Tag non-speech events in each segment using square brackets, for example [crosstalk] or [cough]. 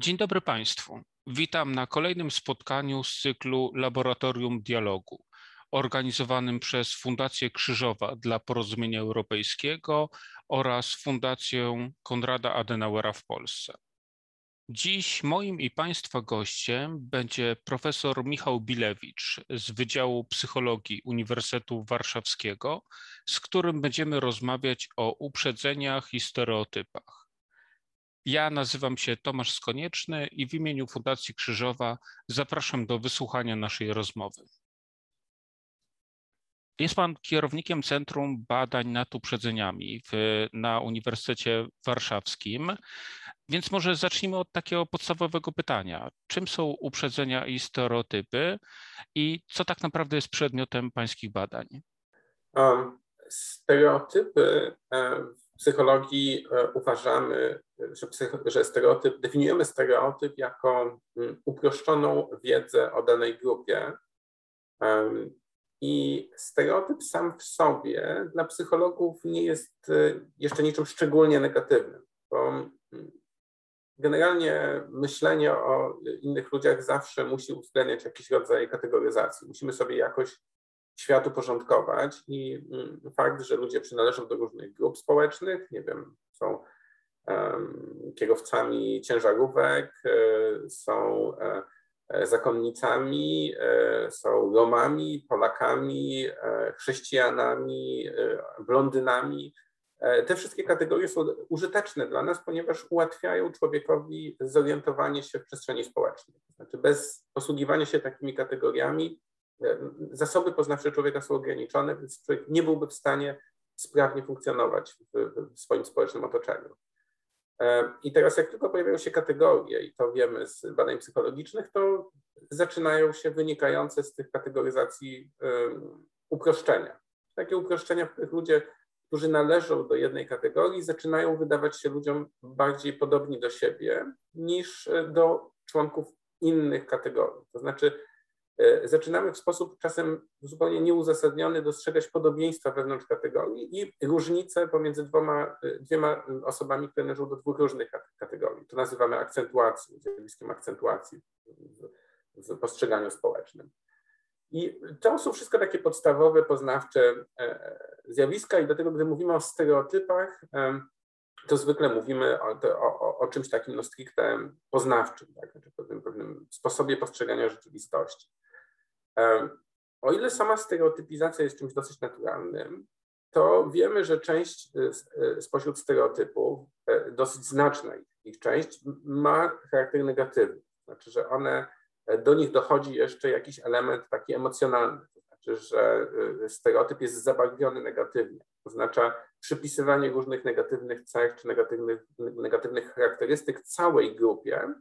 Dzień dobry Państwu. Witam na kolejnym spotkaniu z cyklu Laboratorium Dialogu, organizowanym przez Fundację Krzyżowa dla Porozumienia Europejskiego oraz Fundację Konrada Adenauera w Polsce. Dziś moim i Państwa gościem będzie profesor Michał Bilewicz z Wydziału Psychologii Uniwersytetu Warszawskiego, z którym będziemy rozmawiać o uprzedzeniach i stereotypach. Ja nazywam się Tomasz Skonieczny i w imieniu Fundacji Krzyżowa zapraszam do wysłuchania naszej rozmowy. Jest Pan kierownikiem Centrum Badań nad Uprzedzeniami w, na Uniwersytecie Warszawskim, więc może zacznijmy od takiego podstawowego pytania. Czym są uprzedzenia i stereotypy i co tak naprawdę jest przedmiotem Pańskich badań? Um, stereotypy w psychologii e, uważamy, że, psych, że stereotyp, definiujemy stereotyp jako mm, uproszczoną wiedzę o danej grupie. I stereotyp sam w sobie dla psychologów nie jest e, jeszcze niczym szczególnie negatywnym, bo mm, generalnie myślenie o innych ludziach zawsze musi uwzględniać jakiś rodzaj kategoryzacji. Musimy sobie jakoś świat uporządkować i mm, fakt, że ludzie przynależą do różnych grup społecznych, nie wiem, są kierowcami ciężarówek, e, są e, e, zakonnicami, są Romami, Polakami, chrześcijanami, blondynami. Te wszystkie kategorie są użyteczne dla nas, ponieważ ułatwiają człowiekowi zorientowanie się w przestrzeni społecznej. Znaczy bez posługiwania się takimi kategoriami zasoby poznawcze człowieka są ograniczone, więc człowiek nie byłby w stanie sprawnie funkcjonować w, w swoim społecznym otoczeniu. E, I teraz, jak tylko pojawiają się kategorie, i to wiemy z badań psychologicznych, to zaczynają się wynikające z tych kategoryzacji um, uproszczenia. Takie uproszczenia, w których ludzie, którzy należą do jednej kategorii, zaczynają wydawać się ludziom bardziej podobni do siebie niż do członków innych kategorii. To znaczy, E, zaczynamy w sposób czasem zupełnie nieuzasadniony dostrzegać podobieństwa wewnątrz kategorii i różnice pomiędzy dwoma, e, dwiema osobami, które należą do dwóch różnych kategorii. To nazywamy akcentuacją, zjawiskiem akcentuacji w, w postrzeganiu społecznym. I to są wszystko takie podstawowe, poznawcze e, zjawiska i dlatego, gdy mówimy o stereotypach, to zwykle mówimy o, o, o czymś takim no stricte poznawczym, tak? znaczy pewnym, pewnym sposobie postrzegania rzeczywistości. O ile sama stereotypizacja jest czymś dosyć naturalnym, to wiemy, że część y, y, spośród stereotypów, e, dosyć znaczna ich część, ma charakter negatywny. Znaczy, że one, e, do nich dochodzi jeszcze jakiś element taki emocjonalny. To znaczy, że y, stereotyp jest zabarwiony negatywnie. Oznacza przypisywanie różnych negatywnych cech czy negatywnych, negatywnych charakterystyk całej grupie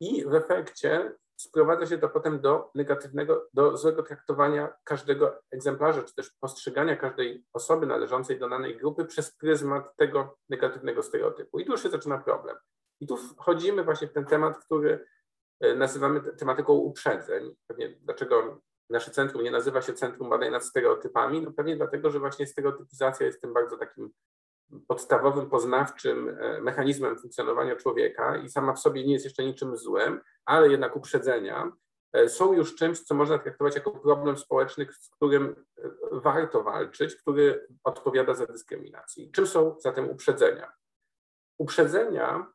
i w efekcie sprowadza się to potem do negatywnego, do złego traktowania każdego egzemplarza, czy też postrzegania każdej osoby należącej do danej grupy przez pryzmat tego negatywnego stereotypu. I tu już się zaczyna problem. I tu wchodzimy właśnie w ten temat, który e, nazywamy tematyką uprzedzeń. Pewnie dlaczego nasze centrum nie nazywa się Centrum Badań nad Stereotypami? No pewnie dlatego, że właśnie stereotypizacja jest tym bardzo takim podstawowym, poznawczym e, mechanizmem funkcjonowania człowieka i sama w sobie nie jest jeszcze niczym złym, ale jednak uprzedzenia e, są już czymś, co można traktować jako problem społeczny, z którym e, warto walczyć, który odpowiada za dyskryminację. Czym są zatem uprzedzenia? Uprzedzenia,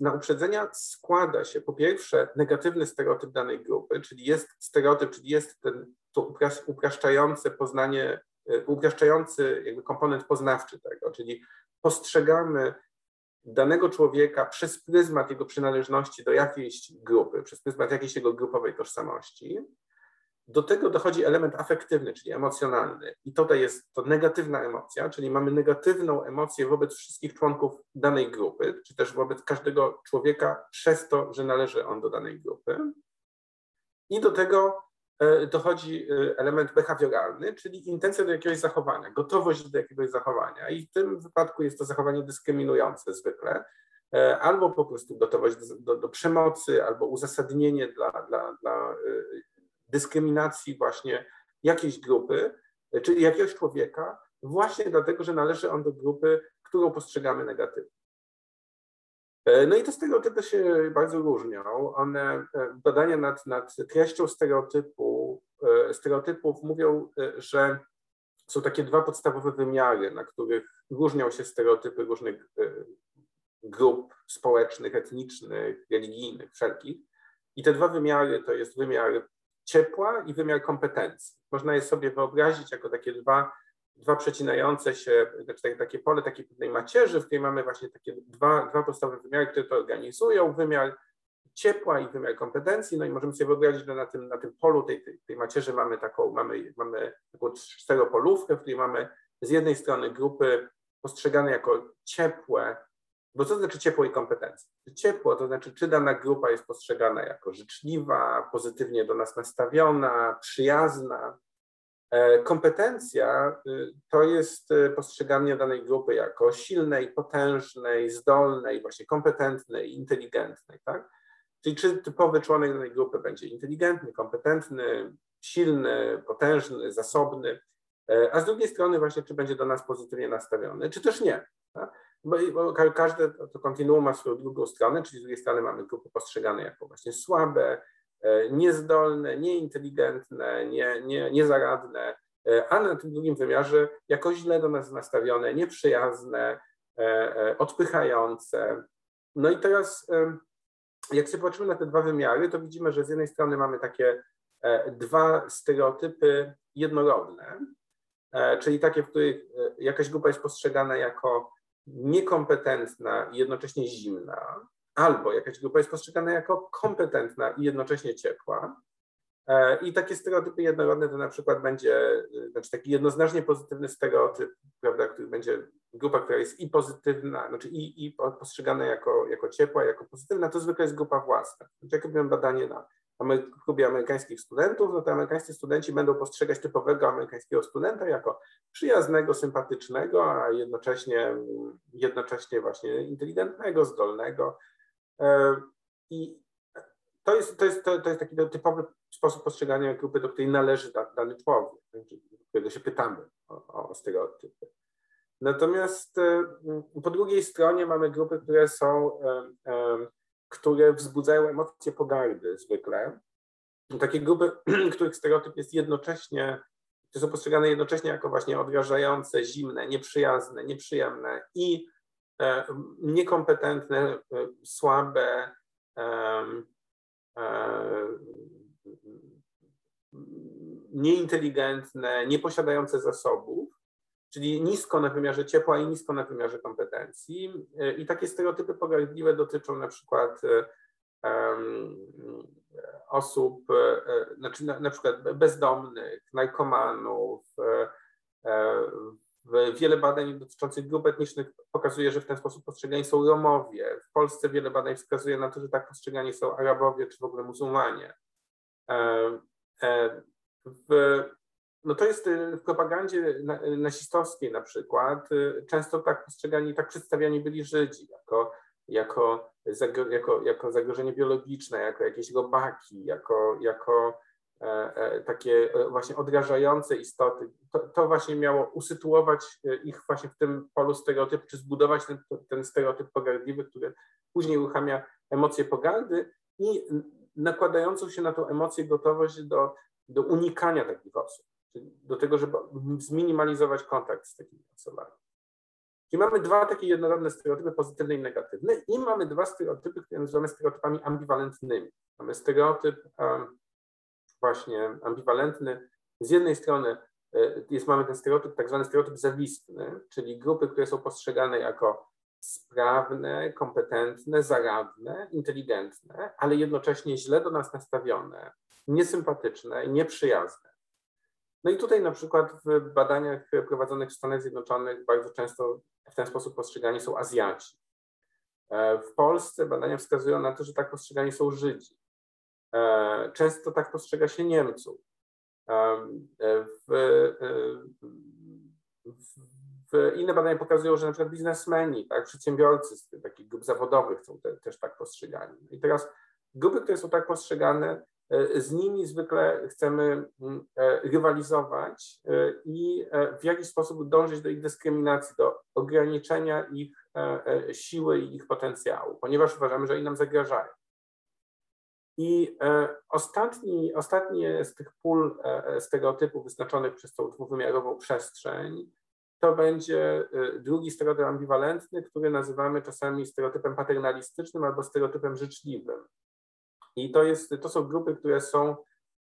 na uprzedzenia składa się po pierwsze negatywny stereotyp danej grupy, czyli jest stereotyp, czyli jest ten, to upraszczające poznanie upraszczający jakby komponent poznawczy tego, czyli postrzegamy danego człowieka przez pryzmat jego przynależności do jakiejś grupy, przez pryzmat jakiejś jego grupowej tożsamości. Do tego dochodzi element afektywny, czyli emocjonalny. I tutaj jest to negatywna emocja, czyli mamy negatywną emocję wobec wszystkich członków danej grupy, czy też wobec każdego człowieka przez to, że należy on do danej grupy. I do tego dochodzi e, element behawioralny, czyli intencja do jakiegoś zachowania, gotowość do jakiegoś zachowania. I w tym wypadku jest to zachowanie dyskryminujące zwykle, e, albo po prostu gotowość do, do, do przemocy, albo uzasadnienie dla, dla, dla dyskryminacji właśnie jakiejś grupy, czy jakiegoś człowieka, właśnie dlatego, że należy on do grupy, którą postrzegamy negatywnie. No i te stereotypy się bardzo różnią. One, badania nad, nad treścią stereotypu, stereotypów mówią, że są takie dwa podstawowe wymiary, na których różnią się stereotypy różnych grup społecznych, etnicznych, religijnych, wszelkich. I te dwa wymiary to jest wymiar ciepła i wymiar kompetencji. Można je sobie wyobrazić jako takie dwa, dwa przecinające się, znaczy takie pole takiej pewnej macierzy, w której mamy właśnie takie dwa, dwa podstawowe wymiary, które to organizują. Wymiar ciepła i wymiar kompetencji. No i możemy sobie wyobrazić, że na tym, na tym polu tej, tej, tej macierzy mamy taką, mamy, mamy taką czteropolówkę, w której mamy z jednej strony grupy postrzegane jako ciepłe, bo co to znaczy ciepło i kompetencje? Ciepło to znaczy, czy dana grupa jest postrzegana jako życzliwa, pozytywnie do nas nastawiona, przyjazna. E, kompetencja y, to jest y, postrzeganie danej grupy jako silnej, potężnej, zdolnej, właśnie kompetentnej, inteligentnej. Tak? Czyli czy typowy członek danej grupy będzie inteligentny, kompetentny, silny, potężny, zasobny, e, a z drugiej strony właśnie, czy będzie do nas pozytywnie nastawiony, czy też nie. Tak? Bo, każde to kontinuum ma swoją drugą stronę, czyli z drugiej strony mamy grupy postrzegane jako właśnie słabe, e, niezdolne, nieinteligentne, nie, nie, niezaradne, e, a na tym drugim wymiarze jako źle do nas nastawione, nieprzyjazne, odpychające. No i teraz, jak się patrzymy na te dwa wymiary, to widzimy, że z jednej strony mamy takie dwa stereotypy jednorodne, czyli takie, w których jakaś grupa jest postrzegana jako niekompetentna i jednocześnie zimna, albo jakaś grupa jest postrzegana jako kompetentna i jednocześnie ciepła. E, I takie stereotypy jednorodne to na przykład będzie, znaczy taki jednoznacznie pozytywny stereotyp, prawda, który będzie grupa, która jest i pozytywna, znaczy i, i postrzegana jako, jako ciepła, jako pozytywna, to zwykle jest grupa własna. Znaczy, jak robiłem badanie na w klubie amerykańskich studentów, no to amerykańscy studenci będą postrzegać typowego amerykańskiego studenta jako przyjaznego, sympatycznego, a jednocześnie, jednocześnie właśnie inteligentnego, zdolnego. E, I to jest, to jest, to, to jest taki typowy sposób postrzegania grupy, do której należy dany człowiek, którego się pytamy o, o stereotypy. Natomiast e, po drugiej stronie mamy grupy, które są e, które wzbudzają emocje pogardy zwykle. Takie grupy, [clears throat] których stereotyp jest jednocześnie, które są postrzegane jednocześnie jako właśnie odgrażające, zimne, nieprzyjazne, nieprzyjemne i e, niekompetentne, e, słabe, e, nieinteligentne, nieposiadające zasobów czyli nisko na wymiarze ciepła i nisko na wymiarze kompetencji. E, I takie stereotypy pogardliwe dotyczą na przykład um, osób, e, znaczy na, na, przykład bezdomnych, narkomanów. Wiele badań dotyczących grup etnicznych pokazuje, że w ten sposób postrzegani są Romowie. W Polsce wiele badań wskazuje na to, że tak postrzegani są Arabowie czy w ogóle muzułmanie. W no to jest y, w propagandzie nazistowskiej na przykład y, często tak postrzegani, tak przedstawiani byli Żydzi jako, jako, jako, jako zagrożenie biologiczne, jako jakieś robaki, jako, jako e, e, takie e, właśnie odrażające istoty. To, to, właśnie miało usytuować ich właśnie w tym polu stereotypu, czy zbudować ten, ten stereotyp pogardliwy, który później uruchamia emocje pogardy i nakładającą się na tą emocję gotowość do, do unikania takich osób do tego, żeby zminimalizować kontakt z takimi osobami. I mamy dwa takie jednorodne stereotypy, pozytywne i negatywne, i mamy dwa stereotypy, które nazywamy stereotypami ambiwalentnymi. Mamy stereotyp um, właśnie ambiwalentny. Z jednej strony e, jest, mamy ten stereotyp, tak zwany stereotyp zawistny, czyli grupy, które są postrzegane jako sprawne, kompetentne, zaradne, inteligentne, ale jednocześnie źle do nas nastawione, niesympatyczne i nieprzyjazne. No i tutaj na przykład w badaniach prowadzonych w Stanach Zjednoczonych bardzo często w ten sposób postrzegani są Azjaci. E, w Polsce badania wskazują na to, że tak postrzegani są Żydzi. E, często tak postrzega się Niemców. E, w, w, inne badania pokazują, że na przykład biznesmeni, tak, przedsiębiorcy z takich grup zawodowych są te, też tak postrzegani. I teraz grupy, które są tak postrzegane, E, z nimi zwykle chcemy mm, e, rywalizować e, i w jakiś sposób dążyć do ich dyskryminacji, do ograniczenia ich siły i ich potencjału, ponieważ uważamy, że oni nam zagrażają. I ostatni, ostatnie z tych pól stereotypów wyznaczonych przez tą dwuwymiarową przestrzeń to będzie drugi stereotyp ambiwalentny, który nazywamy czasami stereotypem paternalistycznym albo stereotypem życzliwym. I to, jest, to są grupy, które są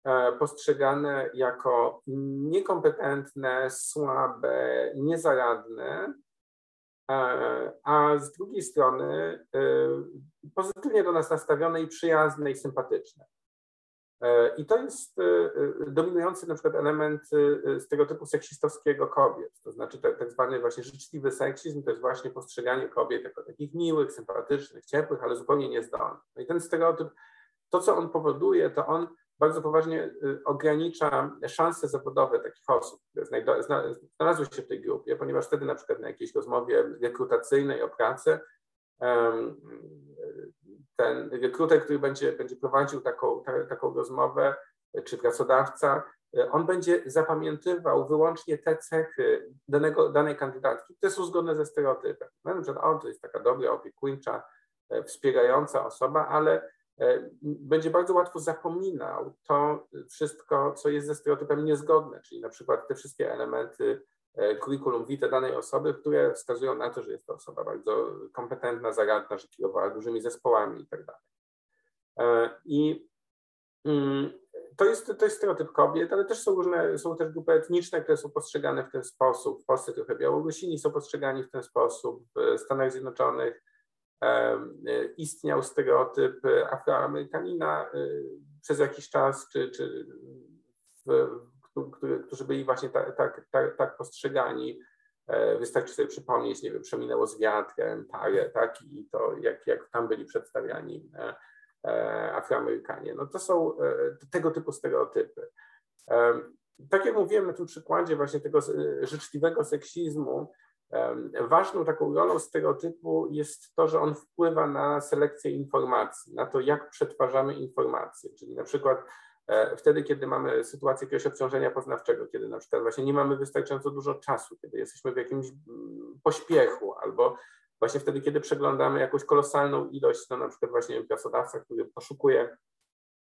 e, postrzegane jako niekompetentne, słabe, niezaradne, e, a z drugiej strony e, pozytywnie do nas nastawione i przyjazne i sympatyczne. I to jest dominujący na przykład element stereotypu seksistowskiego kobiet, to znaczy tak, zwany właśnie życzliwy seksizm, to jest właśnie postrzeganie kobiet jako takich miłych, sympatycznych, ciepłych, ale zupełnie niezdolnych. No i ten stereotyp to, co on powoduje, to on bardzo poważnie ogranicza szanse zawodowe takich osób, które znalazły się w tej grupie, ponieważ wtedy na przykład na jakiejś rozmowie rekrutacyjnej o pracę ten rekruter, który będzie, będzie prowadził taką, taką rozmowę, czy pracodawca, on będzie zapamiętywał wyłącznie te cechy danego, danej kandydatki, które są zgodne ze stereotypem. Na przykład, on to jest taka dobra, opiekuńcza, e, wspierająca osoba, ale E, będzie bardzo łatwo zapominał to wszystko, co jest ze stereotypem niezgodne, czyli na przykład te wszystkie elementy curriculum vitae danej osoby, które wskazują na to, że jest to osoba bardzo kompetentna, zaradna, że kierowała dużymi zespołami i tak. E, I mm, to jest, to jest stereotyp kobiet, ale też są różne, są też grupy etniczne, które są postrzegane w ten sposób. W Polsce trochę Białorusini są postrzegani w ten sposób, w Stanach Zjednoczonych istniał stereotyp Afroamerykanina przez jakiś czas, czy, czy w, którzy byli właśnie tak, tak, tak, tak postrzegani. E, wystarczy sobie przypomnieć, nie wiem, przeminęło z wiatrem, parę, tak, i to jak, jak tam byli przedstawiani e, e, Afroamerykanie. No to są tego typu stereotypy. Tak jak mówiłem na tym przykładzie właśnie tego życzliwego seksizmu, Ważną taką rolą stereotypu jest to, że on wpływa na selekcję informacji, na to, jak przetwarzamy informacje. Czyli na przykład wtedy, kiedy mamy sytuację jakiegoś obciążenia poznawczego, kiedy na przykład właśnie nie mamy wystarczająco dużo czasu, kiedy jesteśmy w jakimś mm, pośpiechu, albo właśnie wtedy, kiedy przeglądamy jakąś kolosalną ilość, no na przykład właśnie pracodawca, który poszukuje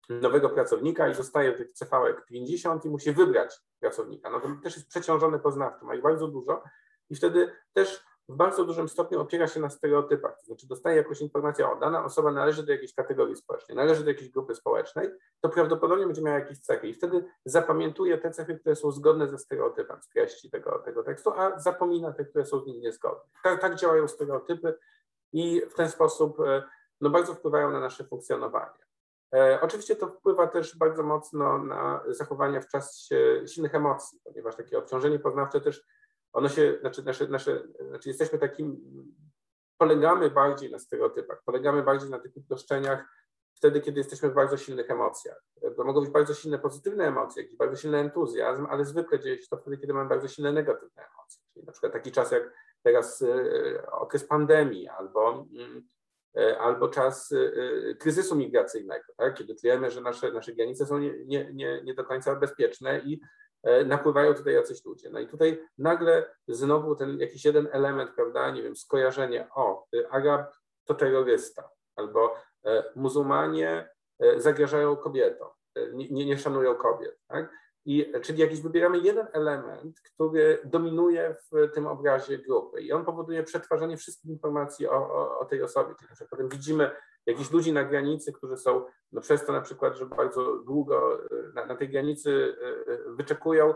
nowego pracownika i dostaje tych cv 50 i musi wybrać pracownika. No to też jest przeciążony poznawczo, ma ich bardzo dużo i wtedy też w bardzo dużym stopniu opiera się na stereotypach, to znaczy dostaje jakąś informację, o dana osoba należy do jakiejś kategorii społecznej, należy do jakiejś grupy społecznej, to prawdopodobnie będzie miała jakieś cechy i wtedy zapamiętuje te cechy, które są zgodne ze stereotypem z treści tego, tego tekstu, a zapomina te, które są z nim niezgodne. Tak, tak działają stereotypy i w ten sposób e, no, bardzo wpływają na nasze funkcjonowanie. E, oczywiście to wpływa też bardzo mocno na zachowania w czasie silnych emocji, ponieważ takie obciążenie poznawcze też ono się, znaczy, nasze, nasze, znaczy jesteśmy takim, polegamy bardziej na stereotypach, polegamy bardziej na tych uproszczeniach wtedy, kiedy jesteśmy w bardzo silnych emocjach. To mogą być bardzo silne pozytywne emocje, jakiś bardzo silny entuzjazm, ale zwykle dzieje się to wtedy, kiedy mamy bardzo silne negatywne emocje. Czyli na przykład taki czas jak teraz e, okres pandemii albo, mm, e, albo czas kryzysu migracyjnego, tak? kiedy czujemy, że nasze, nasze granice są nie, nie, nie, nie do końca bezpieczne i napływają tutaj jacyś ludzie. No i tutaj nagle znowu ten jakiś jeden element, prawda, nie wiem, skojarzenie, o, y, Arab to terrorysta, albo e, muzułmanie e, zagrażają kobietom, nie, nie szanują kobiet, tak? I, czyli jakiś wybieramy jeden element, który dominuje w tym obrazie grupy i on powoduje przetwarzanie wszystkich informacji o, o, o tej osobie. Na potem widzimy jakichś ludzi na granicy, którzy są no przez to na przykład, że bardzo długo e, na, na tej granicy e, e, wyczekują,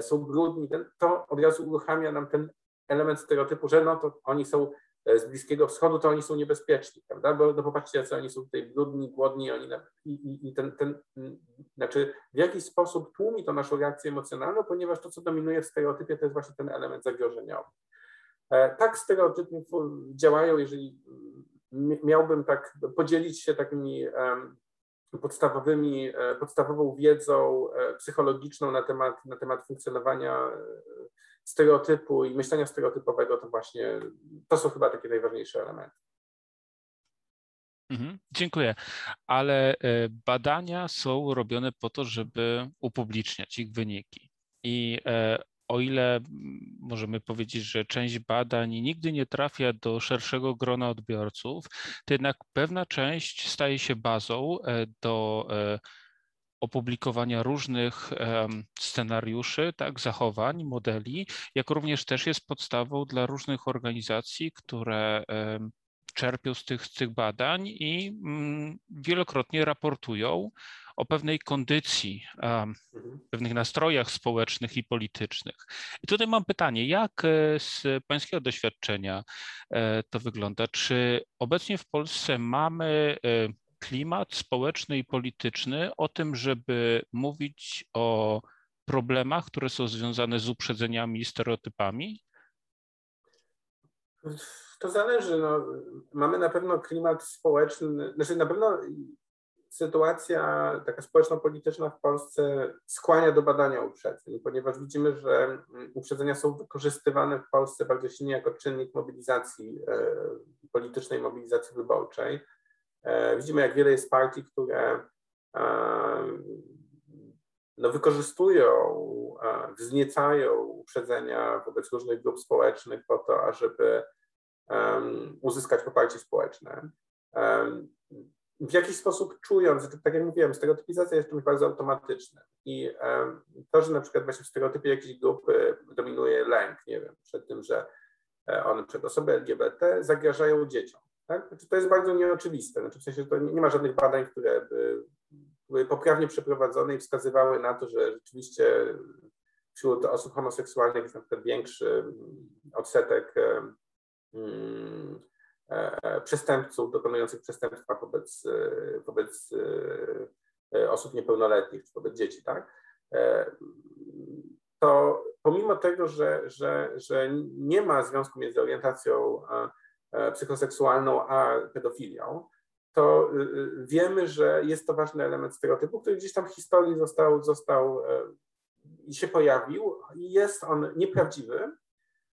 są brudni, to od razu uruchamia nam ten element stereotypu, że no to oni są z Bliskiego Wschodu, to oni są niebezpieczni, prawda? Bo no popatrzcie, co oni są tutaj brudni, głodni, oni na, i, i, i ten, ten, znaczy w jakiś sposób tłumi to naszą reakcję emocjonalną, ponieważ to, co dominuje w stereotypie, to jest właśnie ten element zagrożeniowy. Tak stereotypy działają, jeżeli miałbym tak podzielić się takimi podstawowymi, e, podstawową wiedzą e, psychologiczną na temat, na temat funkcjonowania e, stereotypu i myślenia stereotypowego, to właśnie to są chyba takie najważniejsze elementy. Mhm, dziękuję. Ale badania są robione po to, żeby upubliczniać ich wyniki. I o ile możemy powiedzieć, że część badań nigdy nie trafia do szerszego grona odbiorców, to jednak pewna część staje się bazą do opublikowania różnych scenariuszy, tak, zachowań, modeli, jak również też jest podstawą dla różnych organizacji, które czerpią z tych, z tych badań i mm, wielokrotnie raportują o pewnej kondycji, mhm. pewnych nastrojach społecznych i politycznych. I tutaj mam pytanie, jak e, z Pańskiego doświadczenia e, to wygląda? Czy obecnie w Polsce mamy e, klimat społeczny i polityczny o tym, żeby mówić o problemach, które są związane z uprzedzeniami i stereotypami? To zależy. No, mamy na pewno klimat społeczny, znaczy na pewno sytuacja taka społeczno-polityczna w Polsce skłania do badania uprzedzeń, ponieważ widzimy, że uprzedzenia są wykorzystywane w Polsce bardzo silnie jako czynnik mobilizacji e, politycznej, mobilizacji wyborczej. E, widzimy, jak wiele jest partii, które e, no, wykorzystują, wzniecają uprzedzenia wobec różnych grup społecznych po to, ażeby uzyskać poparcie społeczne. W jakiś sposób czując, tak jak mówiłem, stereotypizacja jest czymś bardzo automatycznym i to, że na przykład właśnie w stereotypie jakiejś grupy dominuje lęk, nie wiem, przed tym, że e, one przed osoby LGBT zagrażają dzieciom. Tak? Znaczy, to jest bardzo nieoczywiste. Znaczy, w sensie, to nie, nie ma żadnych badań, które by były poprawnie przeprowadzone i wskazywały na to, że rzeczywiście wśród osób homoseksualnych jest na przykład większy odsetek Mm, e, e, przestępców dokonujących przestępstwa wobec, e, wobec osób niepełnoletnich czy wobec dzieci, tak? To pomimo tego, że, że, że nie ma związku między orientacją psychoseksualną a pedofilią, to wiemy, że jest to ważny element stereotypu, który gdzieś tam w historii został, został i się pojawił. Jest on nieprawdziwy,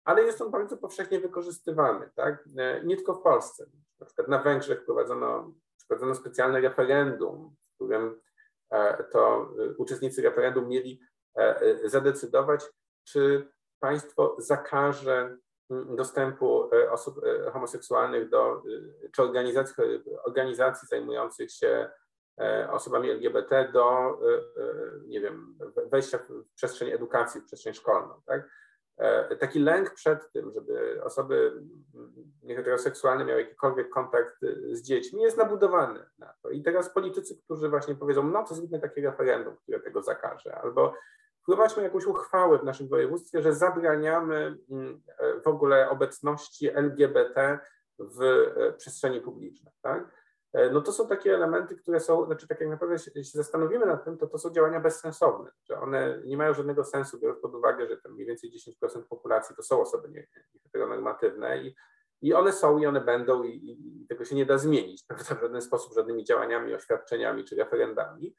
ale jest on bardzo powszechnie wykorzystywany, tak? E, nie tylko w Polsce. Na przykład na Węgrzech prowadzono, prowadzono specjalne referendum, w którym e, to e, uczestnicy referendum mieli zadecydować, czy państwo zakaże dostępu osób homoseksualnych do, czy organizacji, organizacji zajmujących się osobami LGBT do, nie wiem, wejścia w przestrzeń edukacji, w przestrzeń szkolną, tak? E, taki lęk przed tym, żeby osoby nieheteroseksualne miały jakikolwiek kontakt z dziećmi, jest nabudowany na to. I teraz politycy, którzy właśnie powiedzą, no to zróbmy takie referendum, które tego zakaże, albo wprowadźmy jakąś uchwałę w naszym województwie, że zabraniamy mm, e, w ogóle obecności LGBT w e, przestrzeni publicznej. Tak? E, no to są takie elementy, które są, znaczy tak jak naprawdę się, zastanowimy nad tym, to to są działania bezsensowne, że one nie mają żadnego sensu, biorąc pod uwagę, że tam mniej więcej 10% populacji to są osoby nieheteronormatywne i, i one są i one będą i, i, tego się nie da zmienić, [laughs] prawda, w żaden sposób, żadnymi działaniami, oświadczeniami czy referendami,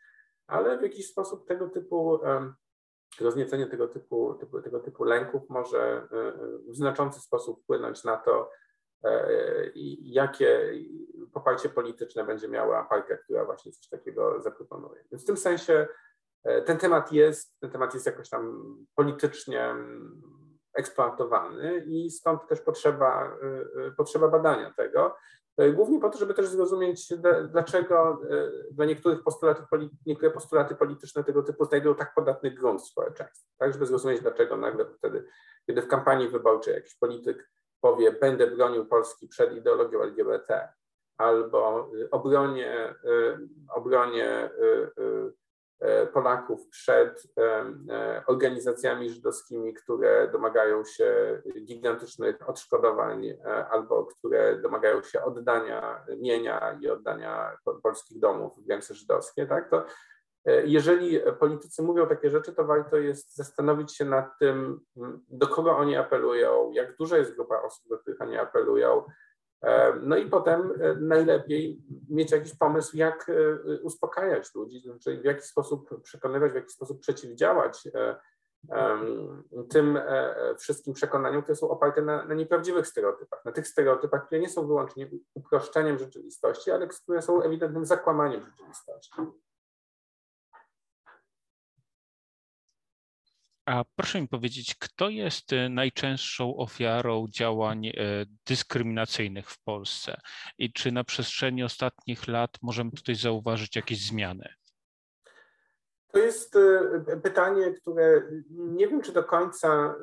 ale w jakiś sposób tego typu rozniecenie tego typu, typu, tego typu lęków może w znaczący sposób wpłynąć na to, E, jakie poparcie polityczne będzie miała partia, która właśnie coś takiego zaproponuje. Więc w tym sensie e, ten temat jest, ten temat jest jakoś tam politycznie mm, eksploatowany i stąd też potrzeba, e, potrzeba badania tego. Głównie po to, żeby też zrozumieć, dlaczego dla niektórych postulatów, niektóre postulaty polityczne tego typu znajdują tak podatny grunt w społeczeństwie. Tak, żeby zrozumieć, dlaczego nagle wtedy, kiedy w kampanii wyborczej jakiś polityk powie, będę bronił Polski przed ideologią LGBT, albo y, obronię, obronię Polaków przed organizacjami żydowskimi, które domagają się gigantycznych odszkodowań albo które domagają się oddania mienia i oddania polskich domów w ręce żydowskie, tak? to E, jeżeli politycy mówią takie rzeczy, to warto jest zastanowić się nad tym, do kogo oni apelują, jak duża jest grupa osób, do których oni apelują. E, no i potem e, najlepiej mieć jakiś pomysł, jak uspokajać ludzi, znaczy w jaki sposób przekonywać, w jaki sposób przeciwdziałać tym wszystkim przekonaniom, które są oparte na, na nieprawdziwych stereotypach, na tych stereotypach, które nie są wyłącznie uproszczeniem rzeczywistości, ale które są ewidentnym zakłamaniem rzeczywistości. A proszę mi powiedzieć, kto jest e, najczęstszą ofiarą działań e, dyskryminacyjnych w Polsce i czy na przestrzeni ostatnich lat możemy tutaj zauważyć jakieś zmiany? To jest e, pytanie, które nie wiem, czy do końca,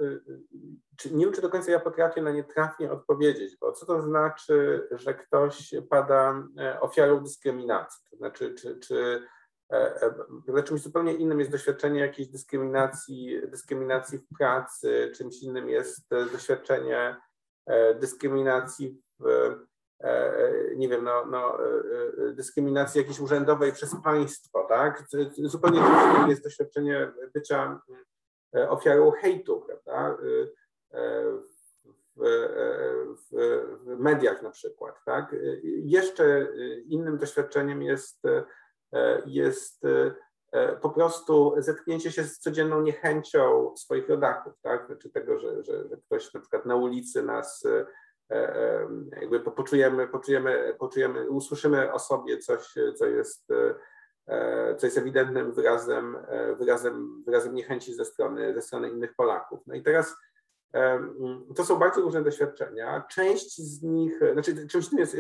czy nie wiem, czy do końca ja potrafię na nie trafnie odpowiedzieć, bo co to znaczy, że ktoś pada ofiarą dyskryminacji? To znaczy, czy, czy e, e, czymś zupełnie innym jest doświadczenie jakiejś dyskryminacji, dyskryminacji w pracy, czymś innym jest e, doświadczenie dyskryminacji w, nie wiem, no, no, dyskryminacji jakiejś urzędowej przez państwo, tak? Zupełnie innym jest doświadczenie bycia ofiarą hejtu, prawda? W, w, w mediach na przykład, tak? Jeszcze innym doświadczeniem jest E, jest e, e, po prostu zetknięcie się z codzienną niechęcią swoich rodaków, tak? Znaczy tego, że, że, że ktoś na przykład na ulicy nas jakby poczujemy, poczujemy, poczujemy, usłyszymy o sobie coś, co jest, co jest ewidentnym wyrazem, wyrazem, wyrazem niechęci ze strony, ze strony innych Polaków. No i teraz to są bardzo różne doświadczenia. Część z nich, znaczy czymś tym jest,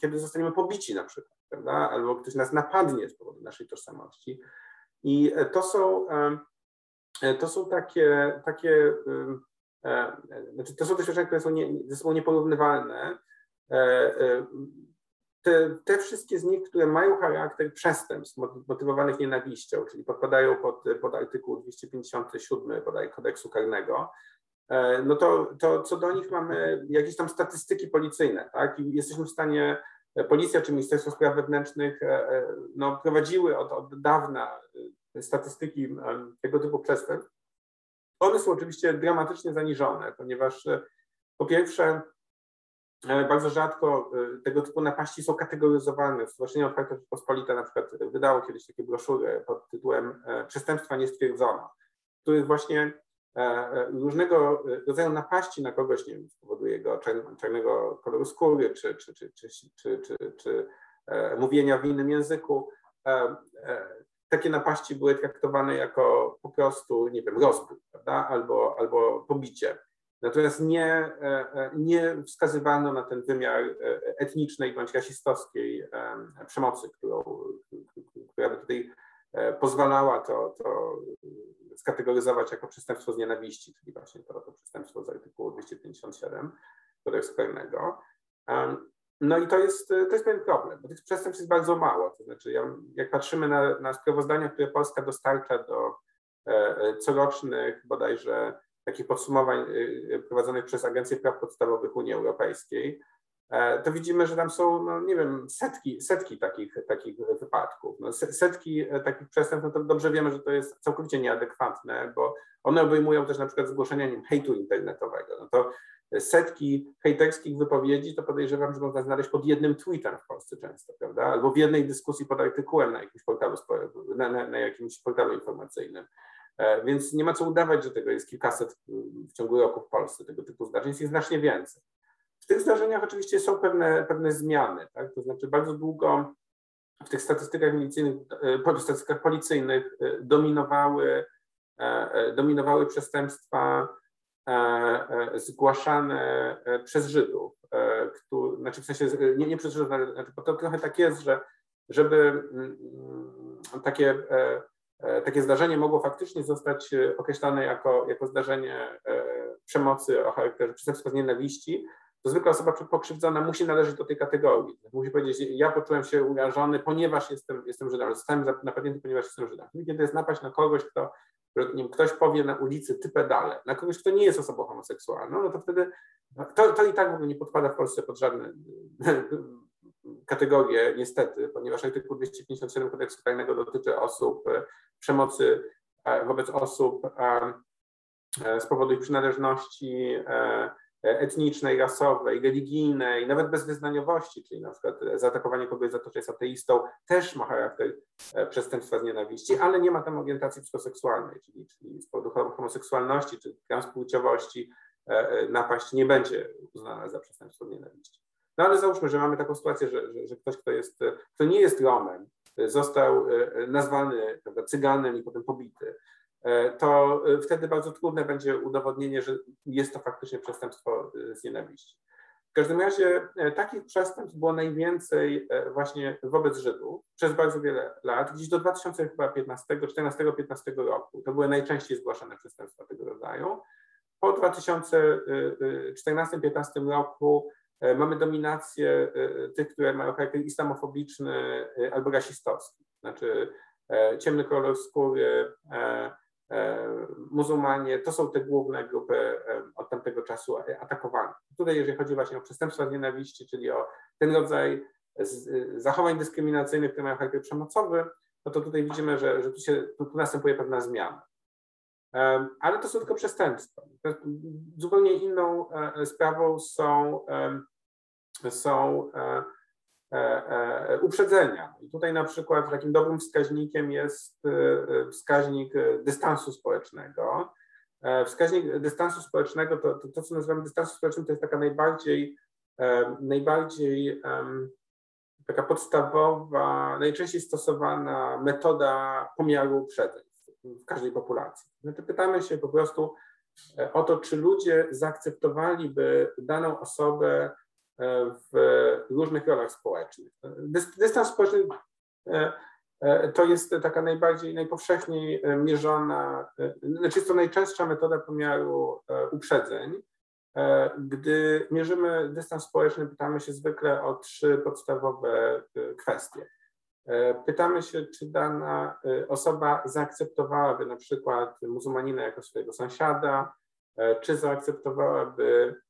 kiedy zostaniemy pobici na przykład prawda? albo ktoś nas napadnie z powodu naszej tożsamości. I to są, to są takie, takie e, znaczy to są doświadczenia, które są nie, ze sobą nieporównywalne. E, e, te, te, wszystkie z nich, które mają charakter przestępstw motywowanych nienawiścią, czyli podpadają pod, pod artykuł 257 bodaj kodeksu karnego, no to, to co do nich mamy jakieś tam statystyki policyjne, tak? I jesteśmy w stanie Policja czy Ministerstwo Spraw Wewnętrznych e, e, no, prowadziły od, od dawna e, statystyki tego typu przestępstw. One są oczywiście dramatycznie zaniżone, ponieważ po pierwsze bardzo rzadko tego typu napaści są kategoryzowane. Stowarzyszenie Otwarta Rzeczpospolita na przykład wydało kiedyś takie broszury pod tytułem Przestępstwa nie stwierdzono, w których właśnie E, e, różnego rodzaju napaści na kogoś, nie wiem, spowoduje go czarnego koloru skóry, czy, czy, czy, czy, czy, czy, czy e, mówienia w innym języku. Takie napaści były traktowane jako po prostu, nie wiem, rozbój, prawda, albo, albo pobicie. Natomiast nie, nie wskazywano na ten wymiar etnicznej bądź rasistowskiej przemocy, którą, która by tutaj pozwalała to, to skategoryzować jako przestępstwo z nienawiści, czyli właśnie to, to przestępstwo z artykułu 257 kodeksu karnego. No i to jest, to jest pewien problem, bo tych przestępstw jest bardzo mało. To znaczy, jak patrzymy na, na sprawozdania, które Polska dostarcza do e, e, corocznych bodajże takich podsumowań e, prowadzonych przez Agencję Praw Podstawowych Unii Europejskiej, E, to widzimy, że tam są, no nie wiem, setki, setki takich, takich wypadków. Setki e, takich przestępstw, no to dobrze wiemy, że to jest całkowicie nieadekwatne, bo one obejmują też na przykład zgłoszenia hejtu internetowego. No to setki hejterskich wypowiedzi, to podejrzewam, że można znaleźć pod jednym tweetem w Polsce często, prawda? Albo w jednej dyskusji pod artykułem na jakimś portalu, na, na, na jakimś portalu informacyjnym. E, więc nie ma co udawać, że tego jest kilkaset w ciągu roku w Polsce, tego typu zdarzeń, jest znacznie więcej. W tych zdarzeniach oczywiście są pewne, pewne zmiany, tak? to znaczy bardzo długo w tych statystykach milicyjnych, e, w statystykach policyjnych e, dominowały, e, dominowały przestępstwa zgłaszane przez Żydów, który, znaczy w sensie nie, nie przez Żydów, znaczy, bo to trochę tak jest, że żeby mm, takie, takie zdarzenie mogło faktycznie zostać określone jako, jako zdarzenie przemocy o charakterze przestępstwa z nienawiści, to zwykła osoba pokrzywdzona musi należeć do tej kategorii. Musi powiedzieć, ja poczułem się urażony, ponieważ jestem, jestem Żydem, zostałem napadnięty, ponieważ jestem Żydem. I kiedy jest napaść na kogoś, kto, ktoś powie na ulicy ty pedale, na kogoś, kto nie jest osobą homoseksualną, no to wtedy to, to i tak w ogóle nie podpada w Polsce pod żadne [laughs] kategorie, niestety, ponieważ artykuł 257 kodeksu karnego dotyczy osób, e, przemocy e, wobec osób e, z powodu ich przynależności etnicznej, rasowej, religijnej, nawet bezwyznaniowości, czyli na przykład zaatakowanie kogoś za to, że jest ateistą, też ma charakter e, przestępstwa z nienawiści, ale nie ma tam orientacji psychoseksualnej, czyli, czyli z powodu homoseksualności czy transpłciowości e, napaść nie będzie uznana za przestępstwo z nienawiści. No ale załóżmy, że mamy taką sytuację, że, że, że ktoś, kto, jest, kto nie jest Romem, został nazwany prawda, cyganem i potem pobity to wtedy bardzo trudne będzie udowodnienie, że jest to faktycznie przestępstwo z nienawiści. W każdym razie takich przestępstw było najwięcej właśnie wobec Żydów przez bardzo wiele lat, gdzieś do 2015, 14, 15 roku. To były najczęściej zgłaszane przestępstwa tego rodzaju. Po 2014-2015 roku e, mamy dominację e, tych, które mają charakter islamofobiczny e, albo rasistowski. Znaczy ciemny kolor skóry, muzułmanie, to są te główne grupy od tamtego czasu atakowane. Tutaj jeżeli chodzi właśnie o przestępstwa z nienawiści, czyli o ten rodzaj zachowań dyskryminacyjnych, które mają charakter przemocowy, no to tutaj widzimy, że, że tu, się, tu, tu następuje pewna zmiana. Ale to są tylko przestępstwa. Zupełnie inną e, sprawą są, są e, e, uprzedzenia. I tutaj na przykład takim dobrym wskaźnikiem jest wskaźnik dystansu społecznego. Wskaźnik dystansu społecznego, to, to, to co nazywamy dystansem społecznym, to jest taka najbardziej, najbardziej taka podstawowa, najczęściej stosowana metoda pomiaru uprzedzeń w każdej populacji. Znaczy pytamy się po prostu e, o to, czy ludzie zaakceptowaliby daną osobę e, w różnych rolach społecznych. Dystans społeczny e, to jest taka najbardziej, najpowszechniej mierzona, znaczy jest to najczęstsza metoda pomiaru uprzedzeń. Gdy mierzymy dystans społeczny, pytamy się zwykle o trzy podstawowe kwestie. E, pytamy się, czy dana e, osoba zaakceptowałaby na przykład muzułmanina jako swojego sąsiada, e, czy zaakceptowałaby,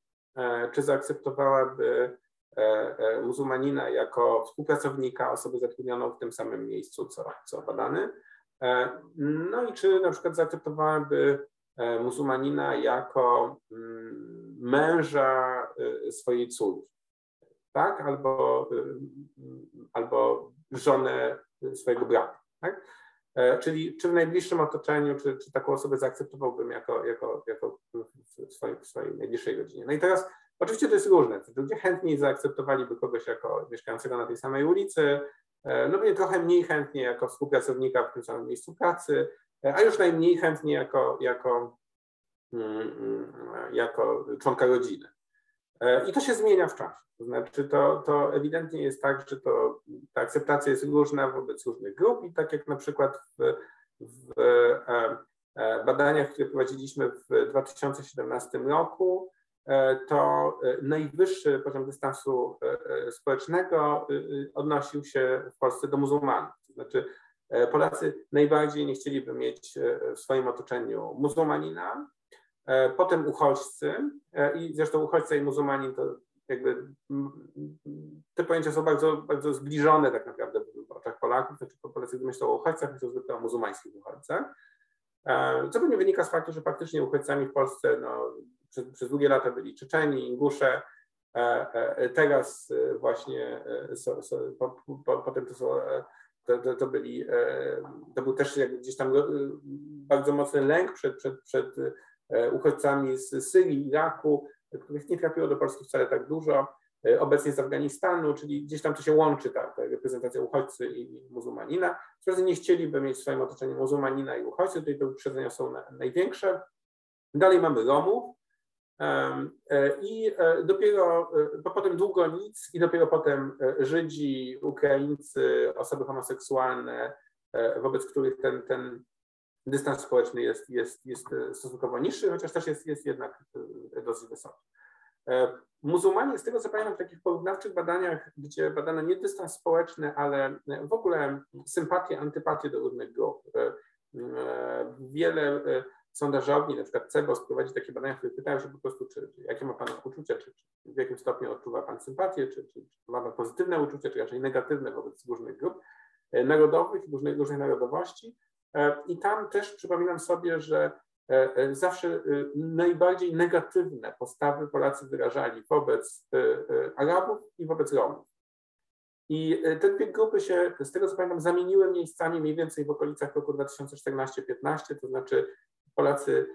czy zaakceptowałaby muzułmanina jako współpracownika, osobę zatrudnioną w tym samym miejscu, co, co badany. No i czy na przykład zaakceptowałaby muzułmanina jako mm, męża swojej córki, tak? Albo, albo żonę swojego brata. Tak? E, czyli czy w najbliższym otoczeniu, czy, czy taką osobę zaakceptowałbym jako, jako, jako w, swojej, w swojej najbliższej rodzinie. No i teraz oczywiście to jest różne. Ludzie chętniej zaakceptowaliby kogoś jako mieszkającego na tej samej ulicy, e, no trochę mniej chętnie jako współpracownika w tym samym miejscu pracy, e, a już najmniej chętnie jako, jako, mm, mm, jako członka rodziny. I to się zmienia w czasie. To znaczy, to, to ewidentnie jest tak, że to, ta akceptacja jest różna wobec różnych grup i tak jak na przykład w, w e, e, badaniach, które prowadziliśmy w 2017 roku, e, to najwyższy poziom dystansu społecznego odnosił się w Polsce do muzułmanów. To znaczy, Polacy najbardziej nie chcieliby mieć w swoim otoczeniu muzułmanina, potem uchodźcy i zresztą uchodźca i muzułmanin to jakby te pojęcia są bardzo, bardzo zbliżone tak naprawdę w oczach Polaków, znaczy Polacy myślą o uchodźcach, myślą zwykle o muzułmańskich uchodźcach, e, co pewnie wynika z faktu, że faktycznie uchodźcami w Polsce no, przez, przez długie lata byli Czeczeni, Ingusze, e, e, teraz właśnie so, so, po, po, potem to są to, to, to, byli, to był też gdzieś tam bardzo mocny lęk przed, przed, przed uchodźcami z Syrii, Iraku, których nie trafiło do Polski wcale tak dużo, e, obecnie z Afganistanu, czyli gdzieś tam to się łączy ta, ta reprezentacja uchodźcy i, muzułmanina. Wprawdzie nie chcieliby mieć w swoim otoczeniu muzułmanina i uchodźcy, tutaj te uprzedzenia są na, największe. Dalej mamy Romów e, i e, dopiero potem długo nic i dopiero potem Żydzi, Ukraińcy, osoby homoseksualne, wobec których ten, ten dystans społeczny jest, jest, jest stosunkowo niższy, chociaż też jest, jest jednak e, dosyć wysoki. E, muzułmanie, z tego co pamiętam, w takich porównawczych badaniach, gdzie badano nie dystans społeczny, ale w ogóle sympatię, antypatię do różnych grup. E, wiele sondażowni, na przykład CEBOS prowadzi takie badania, które pytają się po prostu, czy, czy jakie ma Pan uczucia, czy, czy, w jakim stopniu odczuwa Pan sympatię, czy, czy, czy ma Pan pozytywne uczucia, czy raczej negatywne wobec różnych grup narodowych różnych, różnych narodowości. E, I tam też przypominam sobie, że e, e, zawsze najbardziej negatywne postawy Polacy wyrażali wobec Arabów i wobec Romów. I te dwie grupy się, z tego co pamiętam, zamieniły miejscami mniej więcej w okolicach roku 2014-15, to znaczy Polacy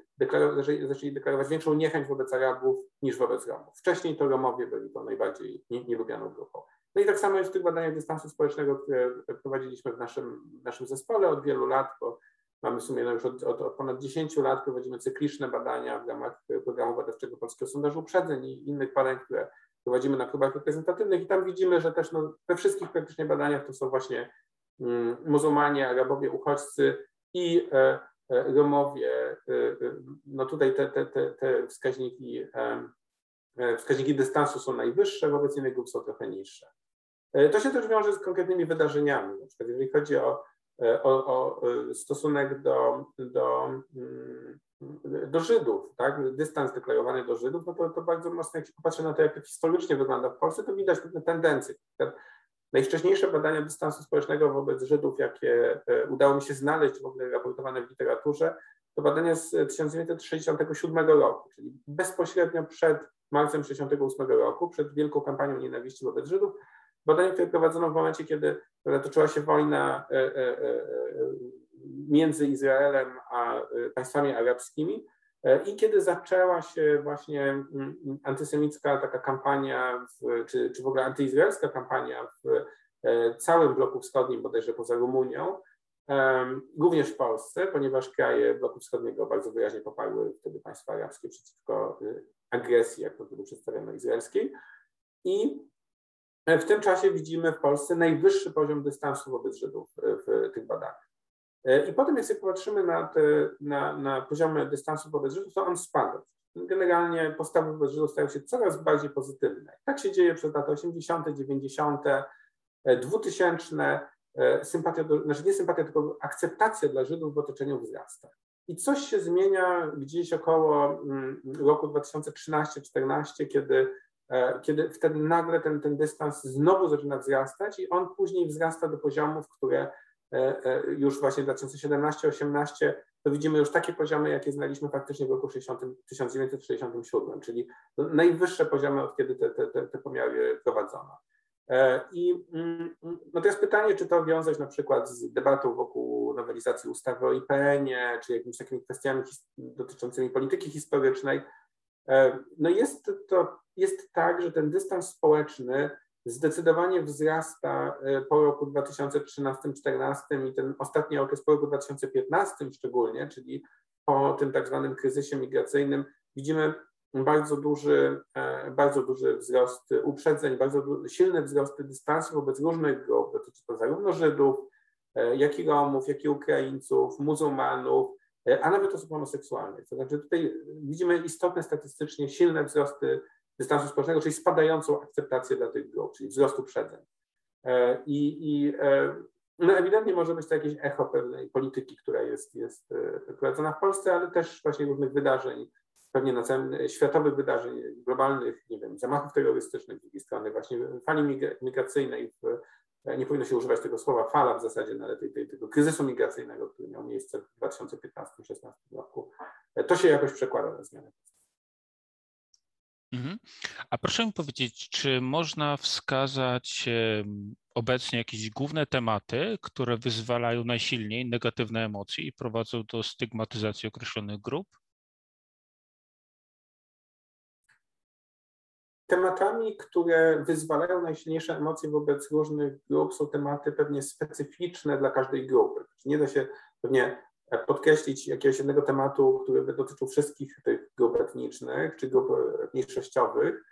zaczęli, zaczęli deklarować większą niechęć wobec Arabów niż wobec Romów. Wcześniej to Romowie byli to najbardziej nielubianą grupą. No i tak samo jest w tych badaniach dystansu społecznego, które prowadziliśmy w naszym, naszym zespole od wielu lat, bo Mamy w sumie no już od, od, od, ponad 10 lat prowadzimy cykliczne badania w ramach programu badawczego Polskiego Sondażu Uprzedzeń i innych badań, które prowadzimy na próbach reprezentatywnych i tam widzimy, że też no, we wszystkich praktycznie badaniach to są właśnie mm, muzułmanie, Arabowie, uchodźcy i e, e, Romowie. E, e no tutaj te, te, te, te wskaźniki, e, e, wskaźniki dystansu są najwyższe, wobec innych grup są trochę niższe. To się też wiąże z konkretnymi wydarzeniami. Na przykład jeżeli chodzi o, o, o stosunek do, do mm, do Żydów, tak? dystans deklarowany do Żydów, no to, to bardzo mocno, jak się na to, jak to historycznie wygląda w Polsce, to widać pewne tendencje. Najwcześniejsze badania dystansu społecznego wobec Żydów, jakie e, udało mi się znaleźć, w ogóle raportowane w literaturze, to badania z 1967 roku, czyli bezpośrednio przed marcem 1968 roku, przed wielką kampanią nienawiści wobec Żydów. Badania, które prowadzono w momencie, kiedy toczyła się wojna e, e, między Izraelem a państwami arabskimi. E, I kiedy zaczęła się właśnie mm, antysemicka taka kampania, w, czy, czy w ogóle antyizraelska kampania w e, całym bloku wschodnim, bodajże poza Rumunią, również w Polsce, ponieważ kraje bloku wschodniego bardzo wyraźnie poparły wtedy państwa arabskie przeciwko y, agresji, jak to wtedy przedstawiono, izraelskiej. I w tym czasie widzimy w Polsce najwyższy poziom dystansu wobec Żydów w tych badaniach. E, I potem, jak popatrzymy na, te, na, na poziomy dystansu wobec Żydów, to on spada. Generalnie postawy wobec Żydów stają się coraz bardziej pozytywne. Tak się dzieje przez lata 80., 90., 2000. Sympatia, do, znaczy nie sympatia, tylko akceptacja dla Żydów w otoczeniu wzrasta. I coś się zmienia gdzieś około mm, roku 2013-2014, kiedy, e, kiedy wtedy nagle ten, ten dystans znowu zaczyna wzrastać i on później wzrasta do poziomów, które E, e, już właśnie 2017-18, to widzimy już takie poziomy, jakie znaliśmy faktycznie w roku 60, 1967, czyli najwyższe poziomy, od kiedy te, te, te pomiary prowadzono. E, I mm, no teraz pytanie, czy to wiązać na przykład z debatą wokół nowelizacji ustawy o IPN-ie, czy jakimiś takimi kwestiami dotyczącymi polityki historycznej. No jest to jest tak, że ten dystans społeczny zdecydowanie wzrasta e, po roku 2013-2014 i ten ostatni okres po roku 2015 szczególnie, czyli po tym tak zwanym kryzysie migracyjnym, widzimy bardzo duży, e, bardzo duży wzrost uprzedzeń, bardzo silny wzrost dystansu wobec różnych grup. Dotyczy to zarówno Żydów, e, jak i Romów, jak i Ukraińców, muzułmanów, a nawet osób homoseksualnych. To znaczy tutaj widzimy istotne statystycznie silne wzrosty dystansu społecznego, czyli spadającą akceptację dla tych grup, czyli wzrostu uprzedzeń. E, I, i e, no ewidentnie może być to jakieś echo pewnej polityki, która jest, jest e, prowadzona w Polsce, ale też właśnie różnych wydarzeń, pewnie na całym światowych wydarzeń globalnych, nie wiem, zamachów terrorystycznych, z drugiej strony właśnie fali migracyjnej, w, nie powinno się używać tego słowa fala w zasadzie, no ale tej, tej, tego kryzysu migracyjnego, który miał miejsce w 2015-2016 roku. To się jakoś przekłada na zmianę. Mhm. A proszę mi powiedzieć, czy można wskazać obecnie jakieś główne tematy, które wyzwalają najsilniej negatywne emocje i prowadzą do stygmatyzacji określonych grup? Tematami, które wyzwalają najsilniejsze emocje wobec różnych grup, są tematy pewnie specyficzne dla każdej grupy. Nie da się pewnie podkreślić jakiegoś jednego tematu, który by dotyczył wszystkich tych grup etnicznych czy grup mniejszościowych.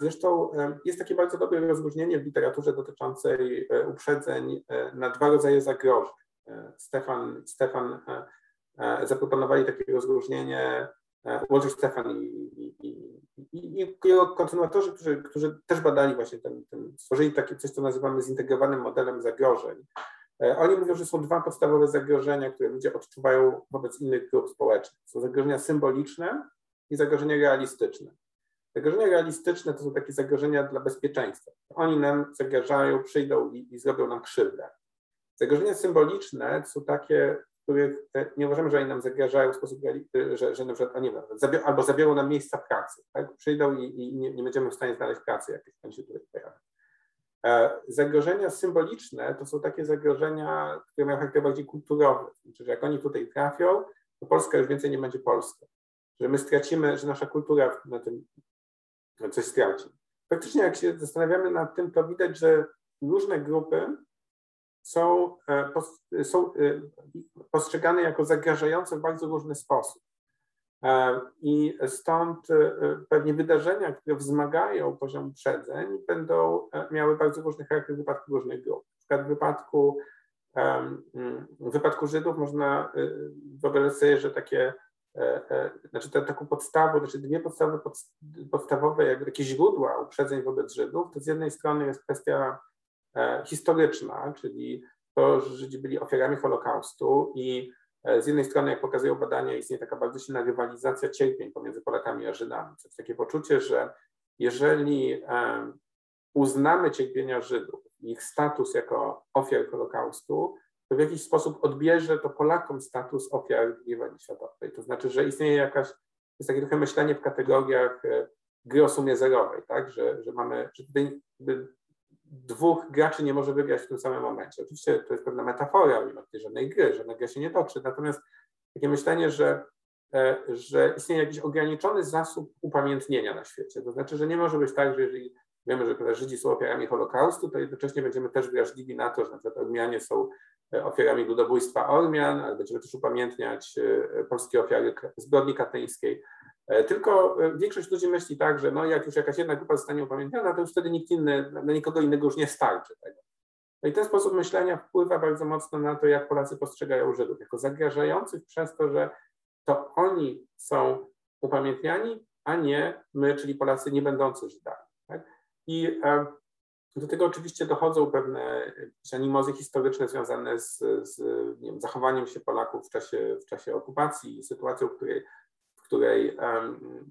Zresztą jest takie bardzo dobre rozróżnienie w literaturze dotyczącej e, uprzedzeń e, na dwa rodzaje zagrożeń. E, Stefan, Stefan zaproponowali takie rozróżnienie, Walter Stefan i, i, i, i jego kontynuatorzy, którzy, którzy też badali właśnie ten, ten, stworzyli takie coś, co nazywamy zintegrowanym modelem zagrożeń. E, oni mówią, że są dwa podstawowe zagrożenia, które ludzie odczuwają wobec innych grup społecznych. Są zagrożenia symboliczne i zagrożenia realistyczne. Zagrożenia realistyczne to są takie zagrożenia dla bezpieczeństwa. Oni nam zagrażają, przyjdą i, i zrobią nam krzywdę. Zagrożenia symboliczne to są takie, których e, nie uważamy, że oni nam zagrażają w sposób, e, że, że na przykład, nie wiem, albo zabiorą nam miejsca pracy. Tak? Przyjdą i, i nie, nie, będziemy w stanie znaleźć pracy, tam się tutaj pojawi. E, zagrożenia symboliczne to są takie zagrożenia, które mają charakter bardziej kulturowy. Znaczy, że jak oni tutaj trafią, to Polska już więcej nie będzie Polską. Że my stracimy, że nasza kultura na tym coś straci. Faktycznie, jak się zastanawiamy nad tym, to widać, że różne grupy są, są postrzegane jako zagrażające w bardzo różny sposób. I stąd pewnie wydarzenia, które wzmagają poziom uprzedzeń, będą miały bardzo różny charakter w wypadku różnych grup. Przykład w wypadku, w wypadku Żydów można wyobrazić sobie, że takie E, e, znaczy te, taką podstawą, znaczy dwie podstawy, podstawowe jakby takie źródła uprzedzeń wobec Żydów, to z jednej strony jest kwestia e, historyczna, czyli to, że Żydzi byli ofiarami Holokaustu i z jednej strony, jak pokazują badania, istnieje taka bardzo silna rywalizacja cierpień pomiędzy Polakami a Żydami. To jest takie poczucie, że jeżeli uznamy cierpienia Żydów, ich status jako ofiar Holokaustu, to w jakiś sposób odbierze to Polakom status ofiar II wojny światowej. To znaczy, że istnieje jakaś, jest takie trochę myślenie w kategoriach e, gry o sumie zerowej, tak? że, że mamy, że dwóch graczy nie może wygrać w tym samym momencie. Oczywiście to jest pewna metafora, nie ma tutaj żadnej gry, żadna gra się nie toczy, natomiast takie myślenie, że, e, że istnieje jakiś ograniczony zasób upamiętnienia na świecie. To znaczy, że nie może być tak, że jeżeli wiemy, że Żydzi są ofiarami Holokaustu, to jednocześnie będziemy też wrażliwi na to, że na przykład Ormianie są ofiarami ludobójstwa Ormian, ale będziemy też upamiętniać e, polskie ofiary zbrodni katyńskiej. E, tylko e, większość ludzi myśli tak, że no jak już jakaś jedna grupa zostanie upamiętniona, to już wtedy nikt inny, na nikogo innego już nie starczy tego. No i ten sposób myślenia wpływa bardzo mocno na to, jak Polacy postrzegają Żydów, jako zagrażających przez to, że to oni są upamiętniani, a nie my, czyli Polacy nie będący Żydami. Tak? I do tego oczywiście dochodzą pewne animozy historyczne związane z, z wiem, zachowaniem się Polaków w czasie, w czasie okupacji i sytuacją, w której, w której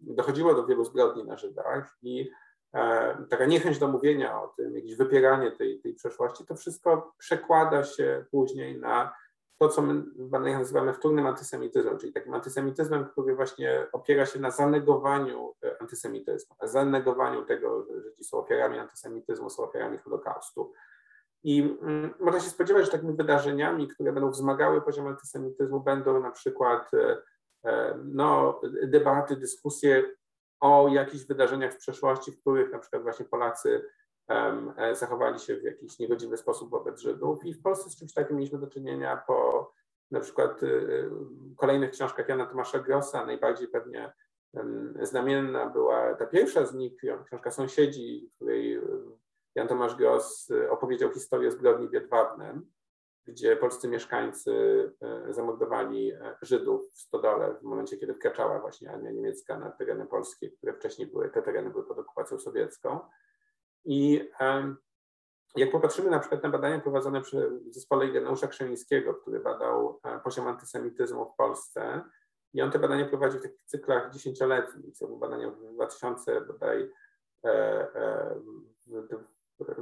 dochodziło do wielu zbrodni na Żydach i taka niechęć do mówienia o tym, jakieś wypieranie tej, tej przeszłości, to wszystko przekłada się później na to, co my w nazywamy wtórnym antysemityzmem, czyli takim antysemityzmem, który właśnie opiera się na zanegowaniu e, antysemityzmu, na zanegowaniu tego, że Żydzi są ofiarami antysemityzmu, są ofiarami Holokaustu. I mm, można się spodziewać, że takimi wydarzeniami, które będą wzmagały poziom antysemityzmu, będą na przykład e, no, debaty, dyskusje o jakichś wydarzeniach w przeszłości, w których na przykład właśnie Polacy E, zachowali się w jakiś niegodziwy sposób wobec Żydów. I w Polsce z czymś takim mieliśmy do czynienia po na przykład y, kolejnych książkach Jana Tomasza Grossa. Najbardziej pewnie znamienna była ta pierwsza z nich, książka Sąsiedzi, w której Jan Tomasz Gross opowiedział historię zbrodni w Jedwabnem, gdzie polscy mieszkańcy zamordowali e, Żydów w Stodole w momencie, kiedy wkraczała właśnie armia niemiecka na tereny polskie, które wcześniej były, te tereny były pod okupacją sowiecką. I jak popatrzymy na przykład na badania prowadzone przy zespole Ireneusza Krzemińskiego, który badał e, poziom antysemityzmu w Polsce, i on te badania prowadzi w takich cyklach dziesięcioletnich. To były badania w 2000 bodaj, e, e, w,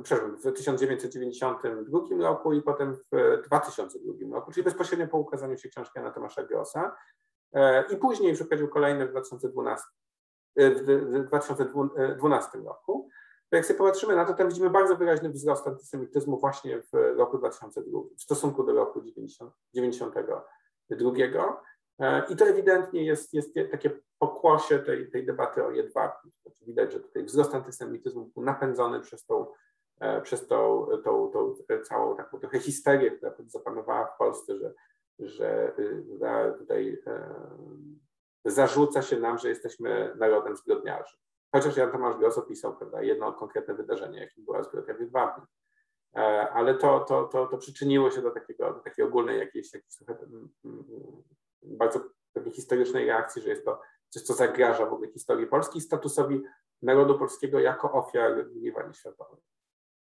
przepraszam, w 1992 roku i potem w 2002 roku, czyli bezpośrednio po ukazaniu się książki Jana Tomasza Grossa. I później przeprowadził kolejne w 2012, w 2012 roku jak sobie popatrzymy na to, tam widzimy bardzo wyraźny wzrost antysemityzmu właśnie w roku 2002 w stosunku do roku 1992. E, I to ewidentnie jest, jest takie pokłosie tej, tej debaty o jedwabni. Znaczy widać, że tutaj wzrost antysemityzmu był napędzony przez tą, e, przez tą, tą, tą całą taką trochę histerię, która zapanowała w Polsce, że, że y, tutaj e, zarzuca się nam, że jesteśmy narodem zbrodniarzy. Chociaż Jan Tomasz Gross opisał prawda, jedno konkretne wydarzenie, jakim była zbrodnia Wiedwabna. E, ale to, to, to, to przyczyniło się do, takiego, do takiej ogólnej jakiejś, jakiejś trochę, mm, mm, bardzo pewnej historycznej reakcji, że jest to coś, co zagraża w ogóle historii Polski i statusowi narodu polskiego jako ofiar II światowej.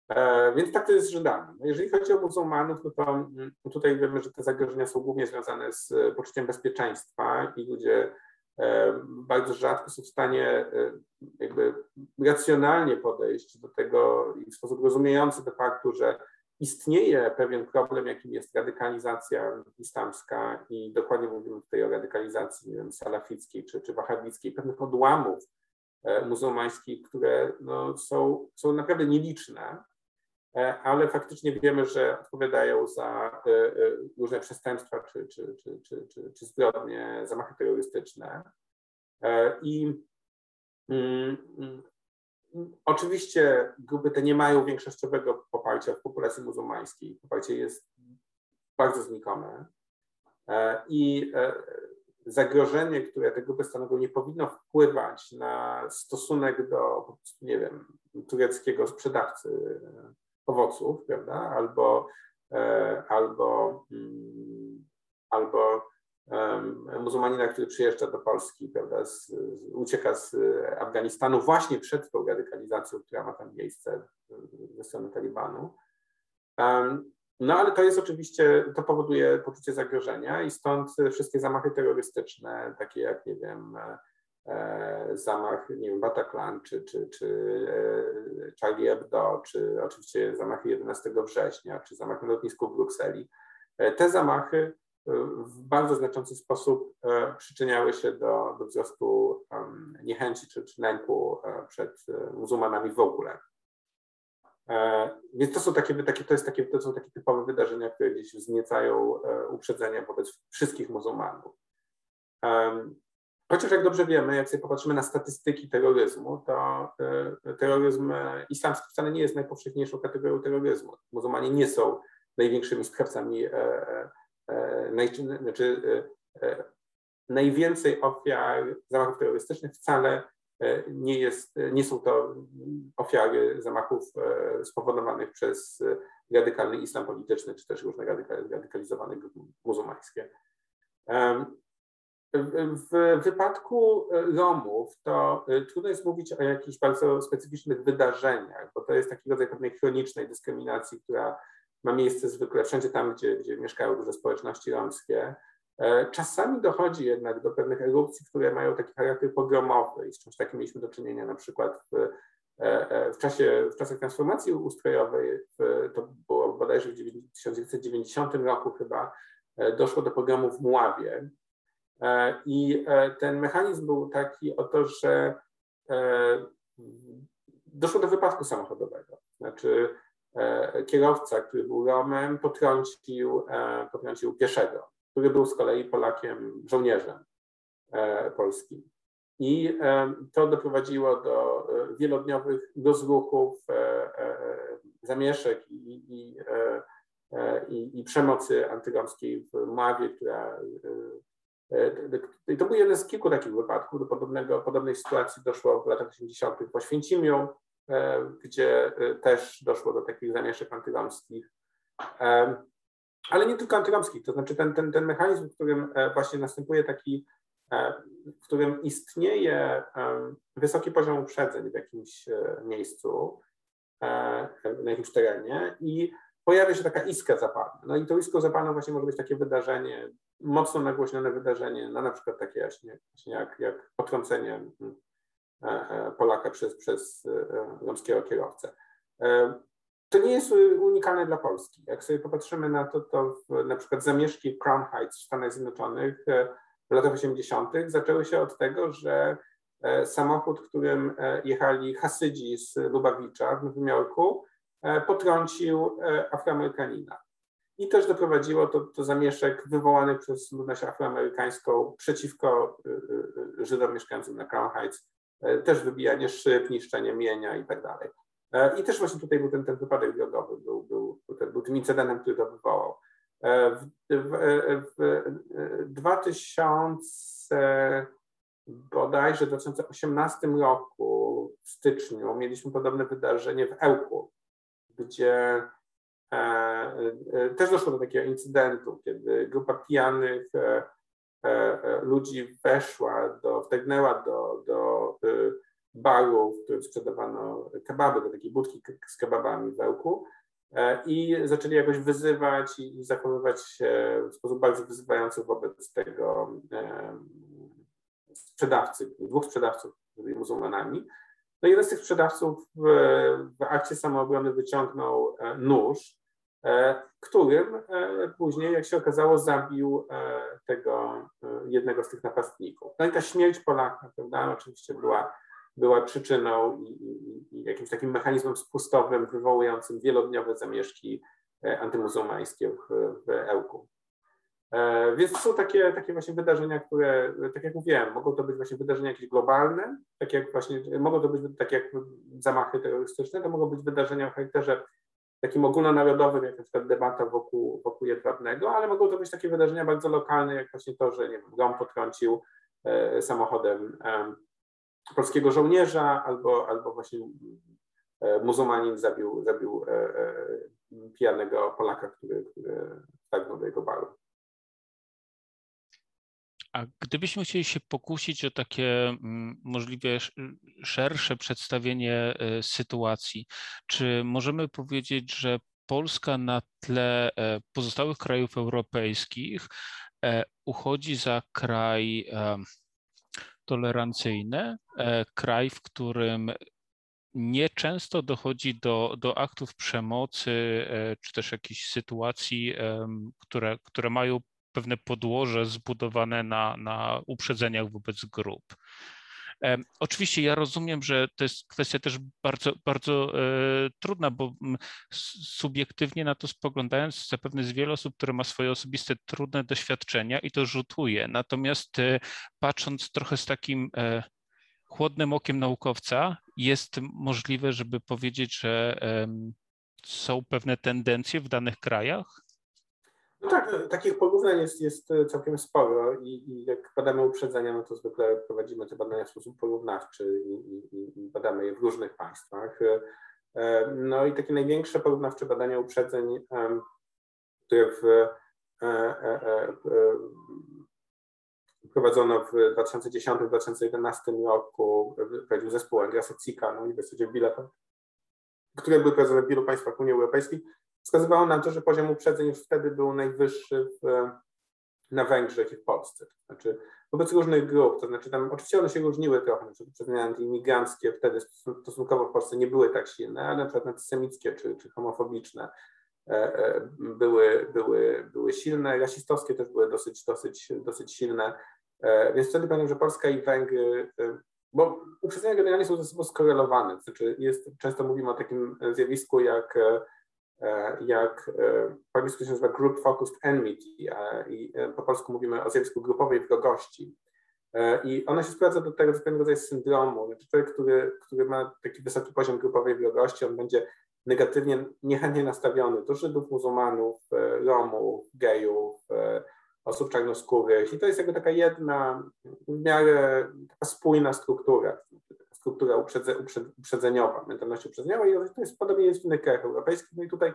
E, więc tak to jest z Żydami. No jeżeli chodzi o muzułmanów, no to mm, tutaj wiemy, że te zagrożenia są głównie związane z poczuciem bezpieczeństwa i ludzie E, bardzo rzadko są w stanie e, jakby racjonalnie podejść do tego i w sposób rozumiejący do faktu, że istnieje pewien problem, jakim jest radykalizacja islamska i dokładnie mówimy tutaj o radykalizacji nie wiem, salafickiej czy, czy wahabickiej, pewnych odłamów e, muzułmańskich, które no, są, są naprawdę nieliczne E, ale faktycznie wiemy, że odpowiadają za e, e, różne przestępstwa czy, czy, czy, czy, czy, czy zbrodnie, zamachy terrorystyczne. I mm, Oczywiście grupy te nie mają większościowego poparcia w populacji muzułmańskiej. Poparcie jest bardzo znikome i zagrożenie, które te grupy stanowią, nie powinno wpływać na stosunek do, nie wiem, tureckiego sprzedawcy owoców, prawda, albo, e, albo, mm, albo muzułmanina, który przyjeżdża do Polski, prawda, z, ucieka z Afganistanu właśnie przed tą radykalizacją, która ma tam miejsce ze strony Talibanu. No ale to jest oczywiście, to powoduje poczucie zagrożenia i stąd wszystkie zamachy terrorystyczne, takie jak, nie wiem, zamach, nie wiem, Bataclan, czy, czy, czy e, Charlie Hebdo, czy oczywiście zamachy 11 września, czy zamach na lotnisku w Brukseli. E, te zamachy w bardzo znaczący sposób przyczyniały się do, do wzrostu niechęci czy, czy lęku przed muzułmanami w ogóle. E, więc to są takie, takie, to, jest takie, to są takie typowe wydarzenia, które gdzieś wzniecają e, uprzedzenia wobec wszystkich muzułmanów. Chociaż jak dobrze wiemy, jak sobie popatrzymy na statystyki terroryzmu, to e, terroryzm islamski wcale nie jest najpowszechniejszą kategorią terroryzmu. Muzułmanie nie są największymi sprawcami, naj, znaczy najwięcej ofiar zamachów terrorystycznych wcale E, nie, jest, nie są to ofiary zamachów e, spowodowanych przez radykalny islam polityczny, czy też różne radykalizowane grupy muzułmańskie. W wypadku Romów to e, trudno jest mówić o jakichś bardzo specyficznych wydarzeniach, bo to jest taki rodzaj pewnej chronicznej dyskryminacji, która ma miejsce zwykle wszędzie tam, gdzie, gdzie mieszkają duże społeczności romskie. E, czasami dochodzi jednak do pewnych erupcji, które mają taki charakter pogromowy i z czymś takim mieliśmy do czynienia na przykład w, e, e, w, czasie, w czasach transformacji ustrojowej, to było bodajże w 1990 roku chyba, doszło do pogromu w Muławie i ten mechanizm był taki oto, że doszło do wypadku samochodowego. Znaczy kierowca, który był Romem, potrącił, potrącił pieszego który był z kolei Polakiem, żołnierzem e, polskim. I e, to doprowadziło do e, wielodniowych rozruchów, zamieszek i, i, i, i przemocy antyromskiej w Mławie, która i to był jeden z kilku takich wypadków. Do podobnego, podobnej sytuacji doszło w latach 80. w Oświęcimiu, gdzie też doszło do takich zamieszek antyromskich ale nie tylko antyromskich, to znaczy ten, ten, ten mechanizm, w którym e, właśnie następuje taki, e, w którym istnieje wysoki poziom uprzedzeń w jakimś e, miejscu, na jakimś terenie i pojawia się taka iskra zapalna. No i to iskra zapalna właśnie może być takie wydarzenie, mocno nagłośnione wydarzenie, no na przykład takie właśnie jak, jak potrącenie Polaka przez, przez romskiego kierowcę to nie jest unikalne dla Polski. Jak sobie popatrzymy na to, to w, na przykład zamieszki Crown Heights w Stanach Zjednoczonych e, w latach 80. zaczęły się od tego, że e, samochód, którym e, jechali Hasydzi z Lubawicza w Nowym Jorku, potrącił Afroamerykanina. I też doprowadziło to do zamieszek wywołanych przez ludność afroamerykańską przeciwko Żydom mieszkającym na Crown Heights, też wybijanie szyb, niszczenie mienia i tak dalej. E, I też właśnie tutaj był ten, ten wypadek drogowy, był, był, ten, był tym incydentem, który to wywołał. E, w, w, w 2000 bodajże 2018 roku w styczniu mieliśmy podobne wydarzenie w Ełku, gdzie e, e, też doszło do takiego incydentu, kiedy grupa pijanych e, e, ludzi weszła, do, wtegnęła do, do baru, w którym sprzedawano kebaby, do takiej budki z kebabami w Ełku e, i zaczęli jakoś wyzywać i zachowywać się w sposób bardzo wyzywający wobec tego sprzedawcy, dwóch sprzedawców byli muzułmanami. No jeden z tych sprzedawców w, w akcie samoobrony wyciągnął e, nóż, e, którym później, jak się okazało, zabił tego jednego z tych napastników. No i ta śmierć Polaka, prawda, oczywiście była była przyczyną i, i, i jakimś takim mechanizmem spustowym wywołującym wielodniowe zamieszki e, antymuzułmańskie w, w Ełku. E, więc to są takie, takie właśnie wydarzenia, które, tak jak mówiłem, mogą to być właśnie wydarzenia jakieś globalne, tak jak właśnie, mogą to być tak jak zamachy terrorystyczne, to mogą być wydarzenia o charakterze takim ogólnonarodowym, jak na przykład debata wokół, wokół jedwabnego, ale mogą to być takie wydarzenia bardzo lokalne, jak właśnie to, że nie wiem, Rom potrącił e, samochodem e, polskiego żołnierza, albo, albo właśnie e, muzułmanin zabił, zabił e, e, pijanego Polaka, który, który wtargnął do jego baru. A gdybyśmy chcieli się pokusić o takie mm, możliwie szersze przedstawienie e, sytuacji, czy możemy powiedzieć, że Polska na tle e, pozostałych krajów europejskich e, uchodzi za kraj tolerancyjny, kraj, w którym nieczęsto dochodzi do, do aktów przemocy, czy też jakichś sytuacji, które, które mają pewne podłoże zbudowane na, na uprzedzeniach wobec grup. Oczywiście ja rozumiem, że to jest kwestia też bardzo, bardzo e, trudna, bo subiektywnie na to spoglądając, zapewne jest wiele osób, które ma swoje osobiste trudne doświadczenia i to rzutuje. Natomiast e, patrząc trochę z takim e, chłodnym okiem naukowca, jest możliwe, żeby powiedzieć, że są pewne tendencje w danych krajach? No tak, takich porównań jest, jest całkiem sporo i, i jak badamy uprzedzenia, no to zwykle prowadzimy te badania w sposób porównawczy i, i, i badamy je w różnych państwach. E, no i takie największe porównawcze badania uprzedzeń, które w, e, e, prowadzono w 2010-2011 roku, prowadził zespół Andreasa Cika na Uniwersytecie w Bielefeld, które były prowadzone w wielu państwach Unii Europejskiej wskazywało na to, że poziom uprzedzeń już wtedy był najwyższy w, na Węgrzech i w Polsce. To znaczy wobec różnych grup, to znaczy tam oczywiście one się różniły trochę, na uprzedzenia antyimigranckie wtedy stosunkowo w Polsce nie były tak silne, ale na przykład antysemickie czy, czy homofobiczne e, e, były, były, były silne, rasistowskie też były dosyć, dosyć, dosyć silne, e, więc wtedy pamiętam, że Polska i Węgry bo uprzedzenia generalnie są ze sobą skorelowane, znaczy jest, często mówimy o takim zjawisku jak jak e, po angielsku się nazywa Group Focused Enmity i e, po polsku mówimy o zjawisku grupowej wrogości. I ona się sprowadza do tego, pewnego rodzaju syndromu. Znaczy człowiek, który, który ma taki wysoki poziom grupowej wrogości, on będzie negatywnie, niechętnie nastawiony do Żydów, muzułmanów, Romów, gejów, osób czarnoskórych. I to jest jakby taka jedna, w miarę spójna struktura struktura uprzedze, uprzedzeniowa, mentalność uprzedzeniowa i to jest podobnie jest w innych krajach europejskich. No i tutaj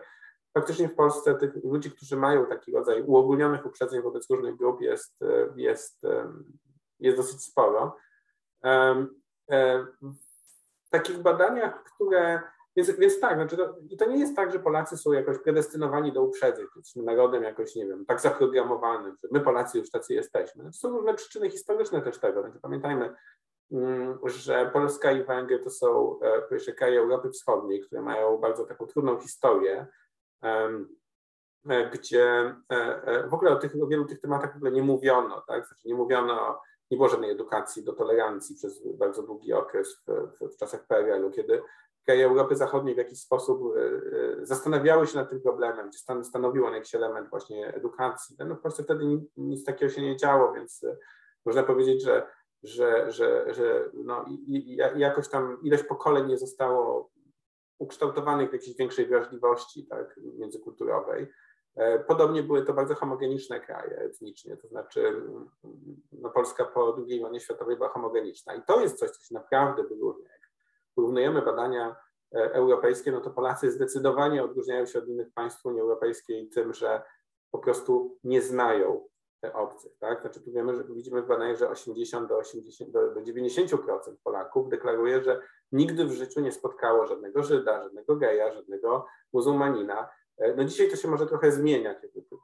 faktycznie w Polsce tych ludzi, którzy mają taki rodzaj uogólnionych uprzedzeń wobec różnych grup jest, jest, jest dosyć sporo. W takich badaniach, które więc, więc tak, znaczy to, i to nie jest tak, że Polacy są jakoś predestynowani do uprzedzeń, jesteśmy narodem jakoś, nie wiem, tak zaprogramowanym, że my Polacy już tacy jesteśmy. Znaczy, są różne przyczyny historyczne też tego. Znaczy, pamiętajmy, że Polska i Węgry to są e, pierwsze kraje Europy Wschodniej, które mają bardzo taką trudną historię, e, gdzie e, w ogóle o, tych, o wielu tych tematach w ogóle nie mówiono, tak? Znaczy nie mówiono, nie było żadnej edukacji do tolerancji przez bardzo długi okres w, w, w czasach PRL-u, kiedy kraje Europy Zachodniej w jakiś sposób zastanawiały się nad tym problemem, gdzie stanowił on jakiś element właśnie edukacji. No w Polsce wtedy nic, nic takiego się nie działo, więc można powiedzieć, że że, że, że no, i, jakoś tam ileś pokoleń nie zostało ukształtowanych w jakiejś większej wrażliwości tak, międzykulturowej. E, podobnie były to bardzo homogeniczne kraje etnicznie, to znaczy no Polska po II wojnie światowej była homogeniczna i to jest coś, co się naprawdę wyróżnia. Jak porównujemy badania e, europejskie, no to Polacy zdecydowanie odróżniają się od innych państw Unii Europejskiej tym, że po prostu nie znają obcych. Tak? Znaczy tu wiemy, że widzimy w badaniach, że 80 do, 80 do, do 90% Polaków deklaruje, że nigdy w życiu nie spotkało żadnego Żyda, żadnego geja, żadnego muzułmanina. E, no dzisiaj to się może trochę zmieniać,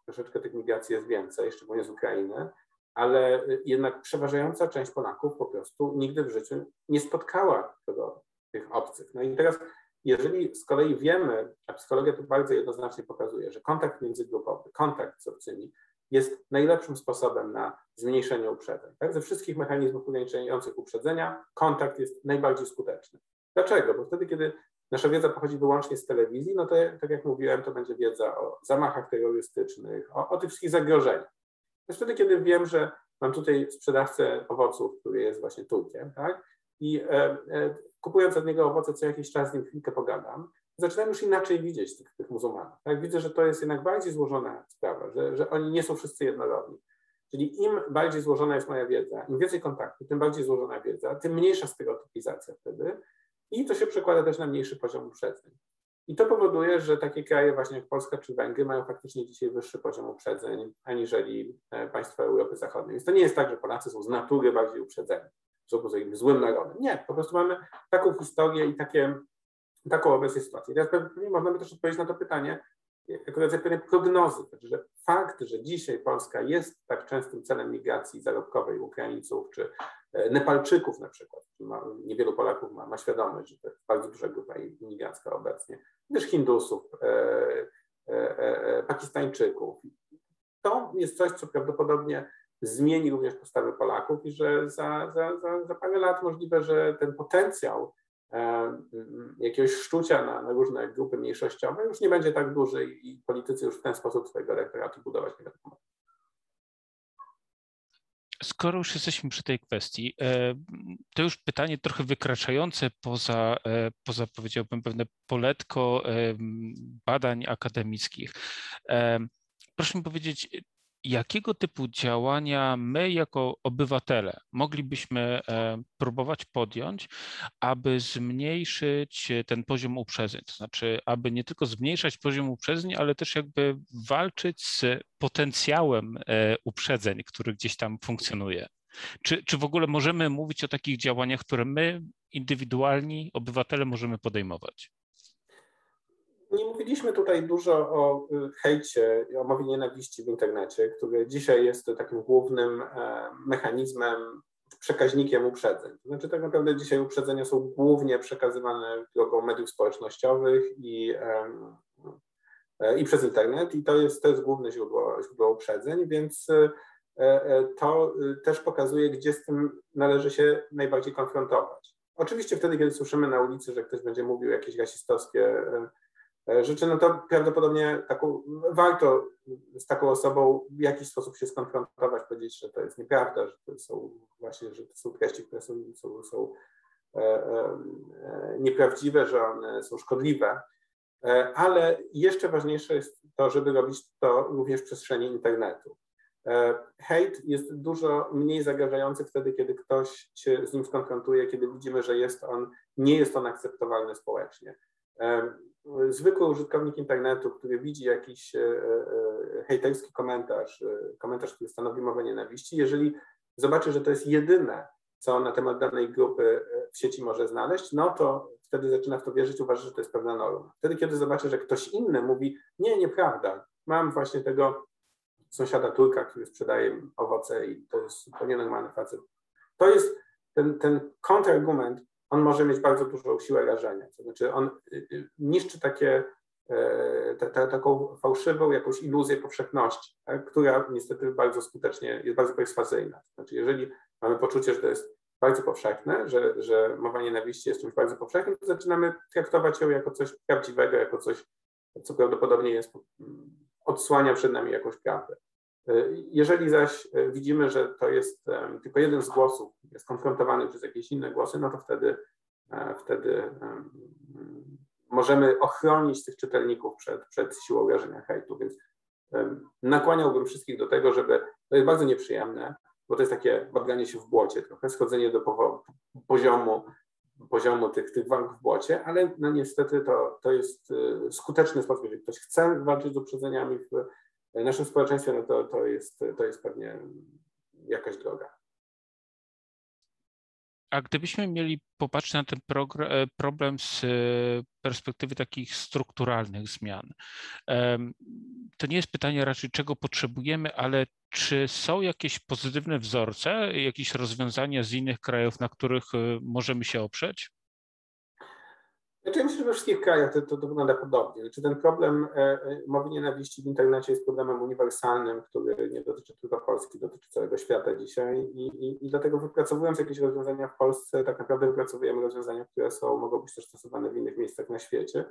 troszeczkę tych migracji jest więcej, szczególnie z Ukrainy, ale jednak przeważająca część Polaków po prostu nigdy w życiu nie spotkała tego, tych obcych. No i teraz, jeżeli z kolei wiemy, a psychologia tu bardzo jednoznacznie pokazuje, że kontakt międzygrupowy, kontakt z obcymi jest najlepszym sposobem na zmniejszenie uprzedzeń. Tak? Ze wszystkich mechanizmów ograniczających uprzedzenia kontakt jest najbardziej skuteczny. Dlaczego? Bo wtedy, kiedy nasza wiedza pochodzi wyłącznie z telewizji, no to tak jak mówiłem, to będzie wiedza o zamachach terrorystycznych, o, o tych wszystkich zagrożeniach. jest wtedy, kiedy wiem, że mam tutaj sprzedawcę owoców, który jest właśnie Turkiem, tak? I e, e, kupując od niego owoce, co jakiś czas z nim chwilkę pogadam, zaczynam już inaczej widzieć tych, tych muzułmanów. Tak? Widzę, że to jest jednak bardziej złożona sprawa, że, że oni nie są wszyscy jednorodni. Czyli im bardziej złożona jest moja wiedza, im więcej kontaktu, tym bardziej złożona wiedza, tym mniejsza stereotypizacja wtedy i to się przekłada też na mniejszy poziom uprzedzeń. I to powoduje, że takie kraje właśnie jak Polska czy Węgry mają faktycznie dzisiaj wyższy poziom uprzedzeń aniżeli e, państwa Europy Zachodniej. Więc to nie jest tak, że Polacy są z natury bardziej uprzedzeni, są po prostu złym narodem. Nie, po prostu mamy taką historię i takie, taką obecną sytuację. teraz pewnie można by też odpowiedzieć na to pytanie, jako rodzaj pewnej prognozy, znaczy, że fakt, że dzisiaj Polska jest tak częstym celem migracji zarobkowej Ukraińców czy e, Nepalczyków na przykład, niewielu Polaków ma, ma świadomość, że to jest bardzo duża grupa imigracka obecnie, też Hindusów, e, e, e, Pakistańczyków. To jest coś, co prawdopodobnie zmieni również postawy Polaków i że za, za, za, za parę lat możliwe, że ten potencjał E, jakiegoś szczucia na, na, różne grupy mniejszościowe już nie będzie tak duży i politycy już w ten sposób swojego elektoratu budować nie będą. Skoro już jesteśmy przy tej kwestii, e, to już pytanie trochę wykraczające poza, e, poza powiedziałbym, pewne poletko badań akademickich. Proszę mi powiedzieć, jakiego typu działania my jako obywatele moglibyśmy e, próbować podjąć, aby zmniejszyć ten poziom uprzedzeń, to znaczy, aby nie tylko zmniejszać poziom uprzedzeń, ale też jakby walczyć z potencjałem e, uprzedzeń, który gdzieś tam funkcjonuje. Czy, czy w ogóle możemy mówić o takich działaniach, które my, indywidualni obywatele, możemy podejmować? Nie mówiliśmy tutaj dużo o y, hejcie o mowie nienawiści w internecie, który dzisiaj jest takim głównym e, mechanizmem, przekaźnikiem uprzedzeń. Znaczy tak naprawdę dzisiaj uprzedzenia są głównie przekazywane drogą mediów społecznościowych i, e, i przez internet i to jest, to jest główne źródło, źródło uprzedzeń, więc e, to y, też pokazuje, gdzie z tym należy się najbardziej konfrontować. Oczywiście wtedy, kiedy słyszymy na ulicy, że ktoś będzie mówił jakieś rasistowskie rzeczy, no to prawdopodobnie taką, warto z taką osobą w jakiś sposób się skonfrontować, powiedzieć, że to jest nieprawda, że to są właśnie, że to są treści, które są, są, są e, e, nieprawdziwe, że one są szkodliwe. E, ale jeszcze ważniejsze jest to, żeby robić to również w przestrzeni internetu. E, hejt jest dużo mniej zagrażający wtedy, kiedy ktoś się z nim skonfrontuje, kiedy widzimy, że jest on, nie jest on akceptowalny społecznie zwykły użytkownik internetu, który widzi jakiś e, e, hejterski komentarz, e, komentarz, który stanowi mowę nienawiści, jeżeli zobaczy, że to jest jedyne, co na temat danej grupy w sieci może znaleźć, no to wtedy zaczyna w to wierzyć, uważa, że to jest pewna norma. Wtedy, kiedy zobaczy, że ktoś inny mówi, nie, nieprawda, mam właśnie tego sąsiada Turka, który sprzedaje owoce i to jest to nienormalny facet. To jest ten, ten kontrargument, on może mieć bardzo dużą siłę rażenia. To znaczy on y, y, niszczy takie, te, te, taką fałszywą jakąś iluzję powszechności, tak, która niestety bardzo skutecznie jest bardzo perswazyjna. To znaczy jeżeli mamy poczucie, że to jest bardzo powszechne, że, że mowa nienawiści jest czymś bardzo powszechnym, to zaczynamy traktować ją jako coś prawdziwego, jako coś, co prawdopodobnie jest, odsłania przed nami jakąś prawdę. Jeżeli zaś e, widzimy, że to jest tylko jeden z głosów, jest konfrontowany przez jakieś inne głosy, no to wtedy, e, wtedy możemy ochronić tych czytelników przed, przed siłą rażenia hejtu. Więc nakłaniałbym wszystkich do tego, żeby, to jest bardzo nieprzyjemne, bo to jest takie babranie się w błocie, trochę schodzenie do poziomu, poziomu tych, tych walk w błocie, ale no niestety to, to jest e, skuteczny sposób, jeżeli ktoś chce walczyć z uprzedzeniami w naszym społeczeństwie no to, to, jest, to jest pewnie jakaś droga. A gdybyśmy mieli popatrzeć na ten e, problem z e, perspektywy takich strukturalnych zmian, to nie jest pytanie raczej, czego potrzebujemy, ale czy są jakieś pozytywne wzorce, jakieś rozwiązania z innych krajów, na których e, możemy się oprzeć? Znaczy, ja myślę, że we wszystkich krajach to, to, to wygląda podobnie. Znaczy, ten problem e, e, mowy nienawiści w internecie jest problemem uniwersalnym, który nie dotyczy tylko Polski, dotyczy całego świata dzisiaj i, i, i dlatego wypracowując jakieś rozwiązania w Polsce, tak naprawdę wypracowujemy rozwiązania, które są, mogą być też stosowane w innych miejscach na świecie.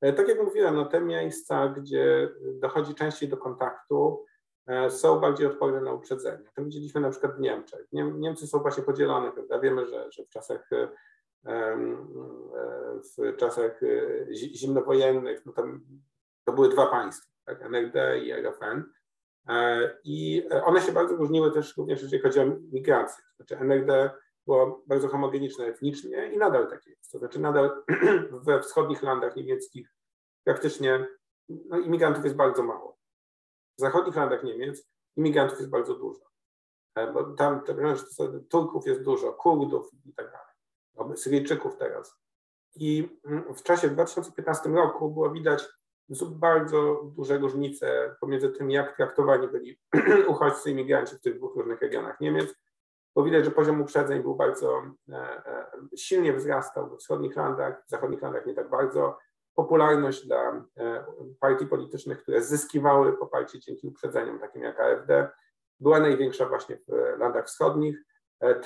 E, tak jak mówiłem, no te miejsca, gdzie dochodzi częściej do kontaktu, są bardziej odporne na uprzedzenie. To widzieliśmy na przykład w Niemczech. Niemcy są właśnie podzielone, prawda? Wiemy, że, że w czasach w czasach zimnowojennych no tam, to były dwa państwa, tak? NRD i RFN. I one się bardzo różniły też również, jeżeli chodzi o migrację. Znaczy NRD było bardzo homogeniczne etnicznie i nadal takie jest. To znaczy nadal [clears throat] we wschodnich landach niemieckich praktycznie no, imigrantów jest bardzo mało. W zachodnich landach Niemiec imigrantów jest bardzo dużo. E, bo tam Turków jest dużo, Kurdów i tak dalej. Syryjczyków teraz. I mm, w czasie 2015 roku było widać bardzo duże różnice pomiędzy tym, jak traktowani byli [clears throat] uchodźcy imigranci w tych dwóch różnych regionach Niemiec bo widać, że poziom uprzedzeń był bardzo e, e, silnie wzrastał we wschodnich landach, w zachodnich landach nie tak bardzo. Popularność dla e, partii politycznych, które zyskiwały poparcie dzięki uprzedzeniom, takim jak AfD, była największa właśnie w landach wschodnich.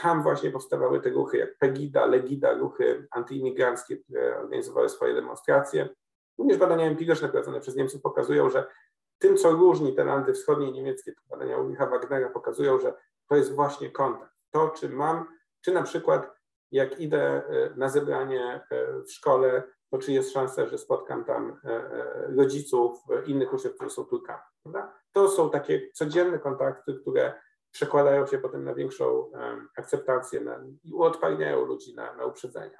Tam właśnie powstawały te ruchy jak Pegida, Legida, ruchy antyimigranckie, które organizowały swoje demonstracje. Również badania empiryczne prowadzone przez Niemców pokazują, że tym, co różni te landy wschodnie niemieckie, badania Ulricha Wagnera pokazują, że to jest właśnie kontakt to, czy mam, czy na przykład jak idę e, na zebranie e, w szkole, to czy jest szansa, że spotkam tam e, rodziców, innych uczniów, którzy są Turkami. To są takie codzienne kontakty, które przekładają się potem na większą akceptację na, i uodparniają ludzi na, na uprzedzenia.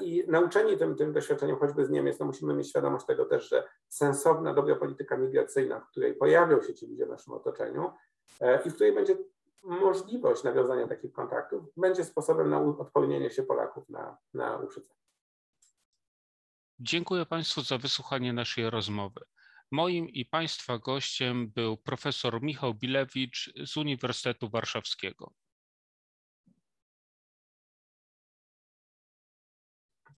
I nauczeni tym, tym doświadczeniem choćby z Niemiec, no musimy mieć świadomość tego też, że sensowna, dobra polityka migracyjna, w której pojawią się ci ludzie w naszym otoczeniu i w której będzie możliwość nawiązania takich kontaktów będzie sposobem na odpowiednienie się Polaków na, na uprzedzenie. Dziękuję Państwu za wysłuchanie naszej rozmowy. Moim i Państwa gościem był profesor Michał Bilewicz z Uniwersytetu Warszawskiego.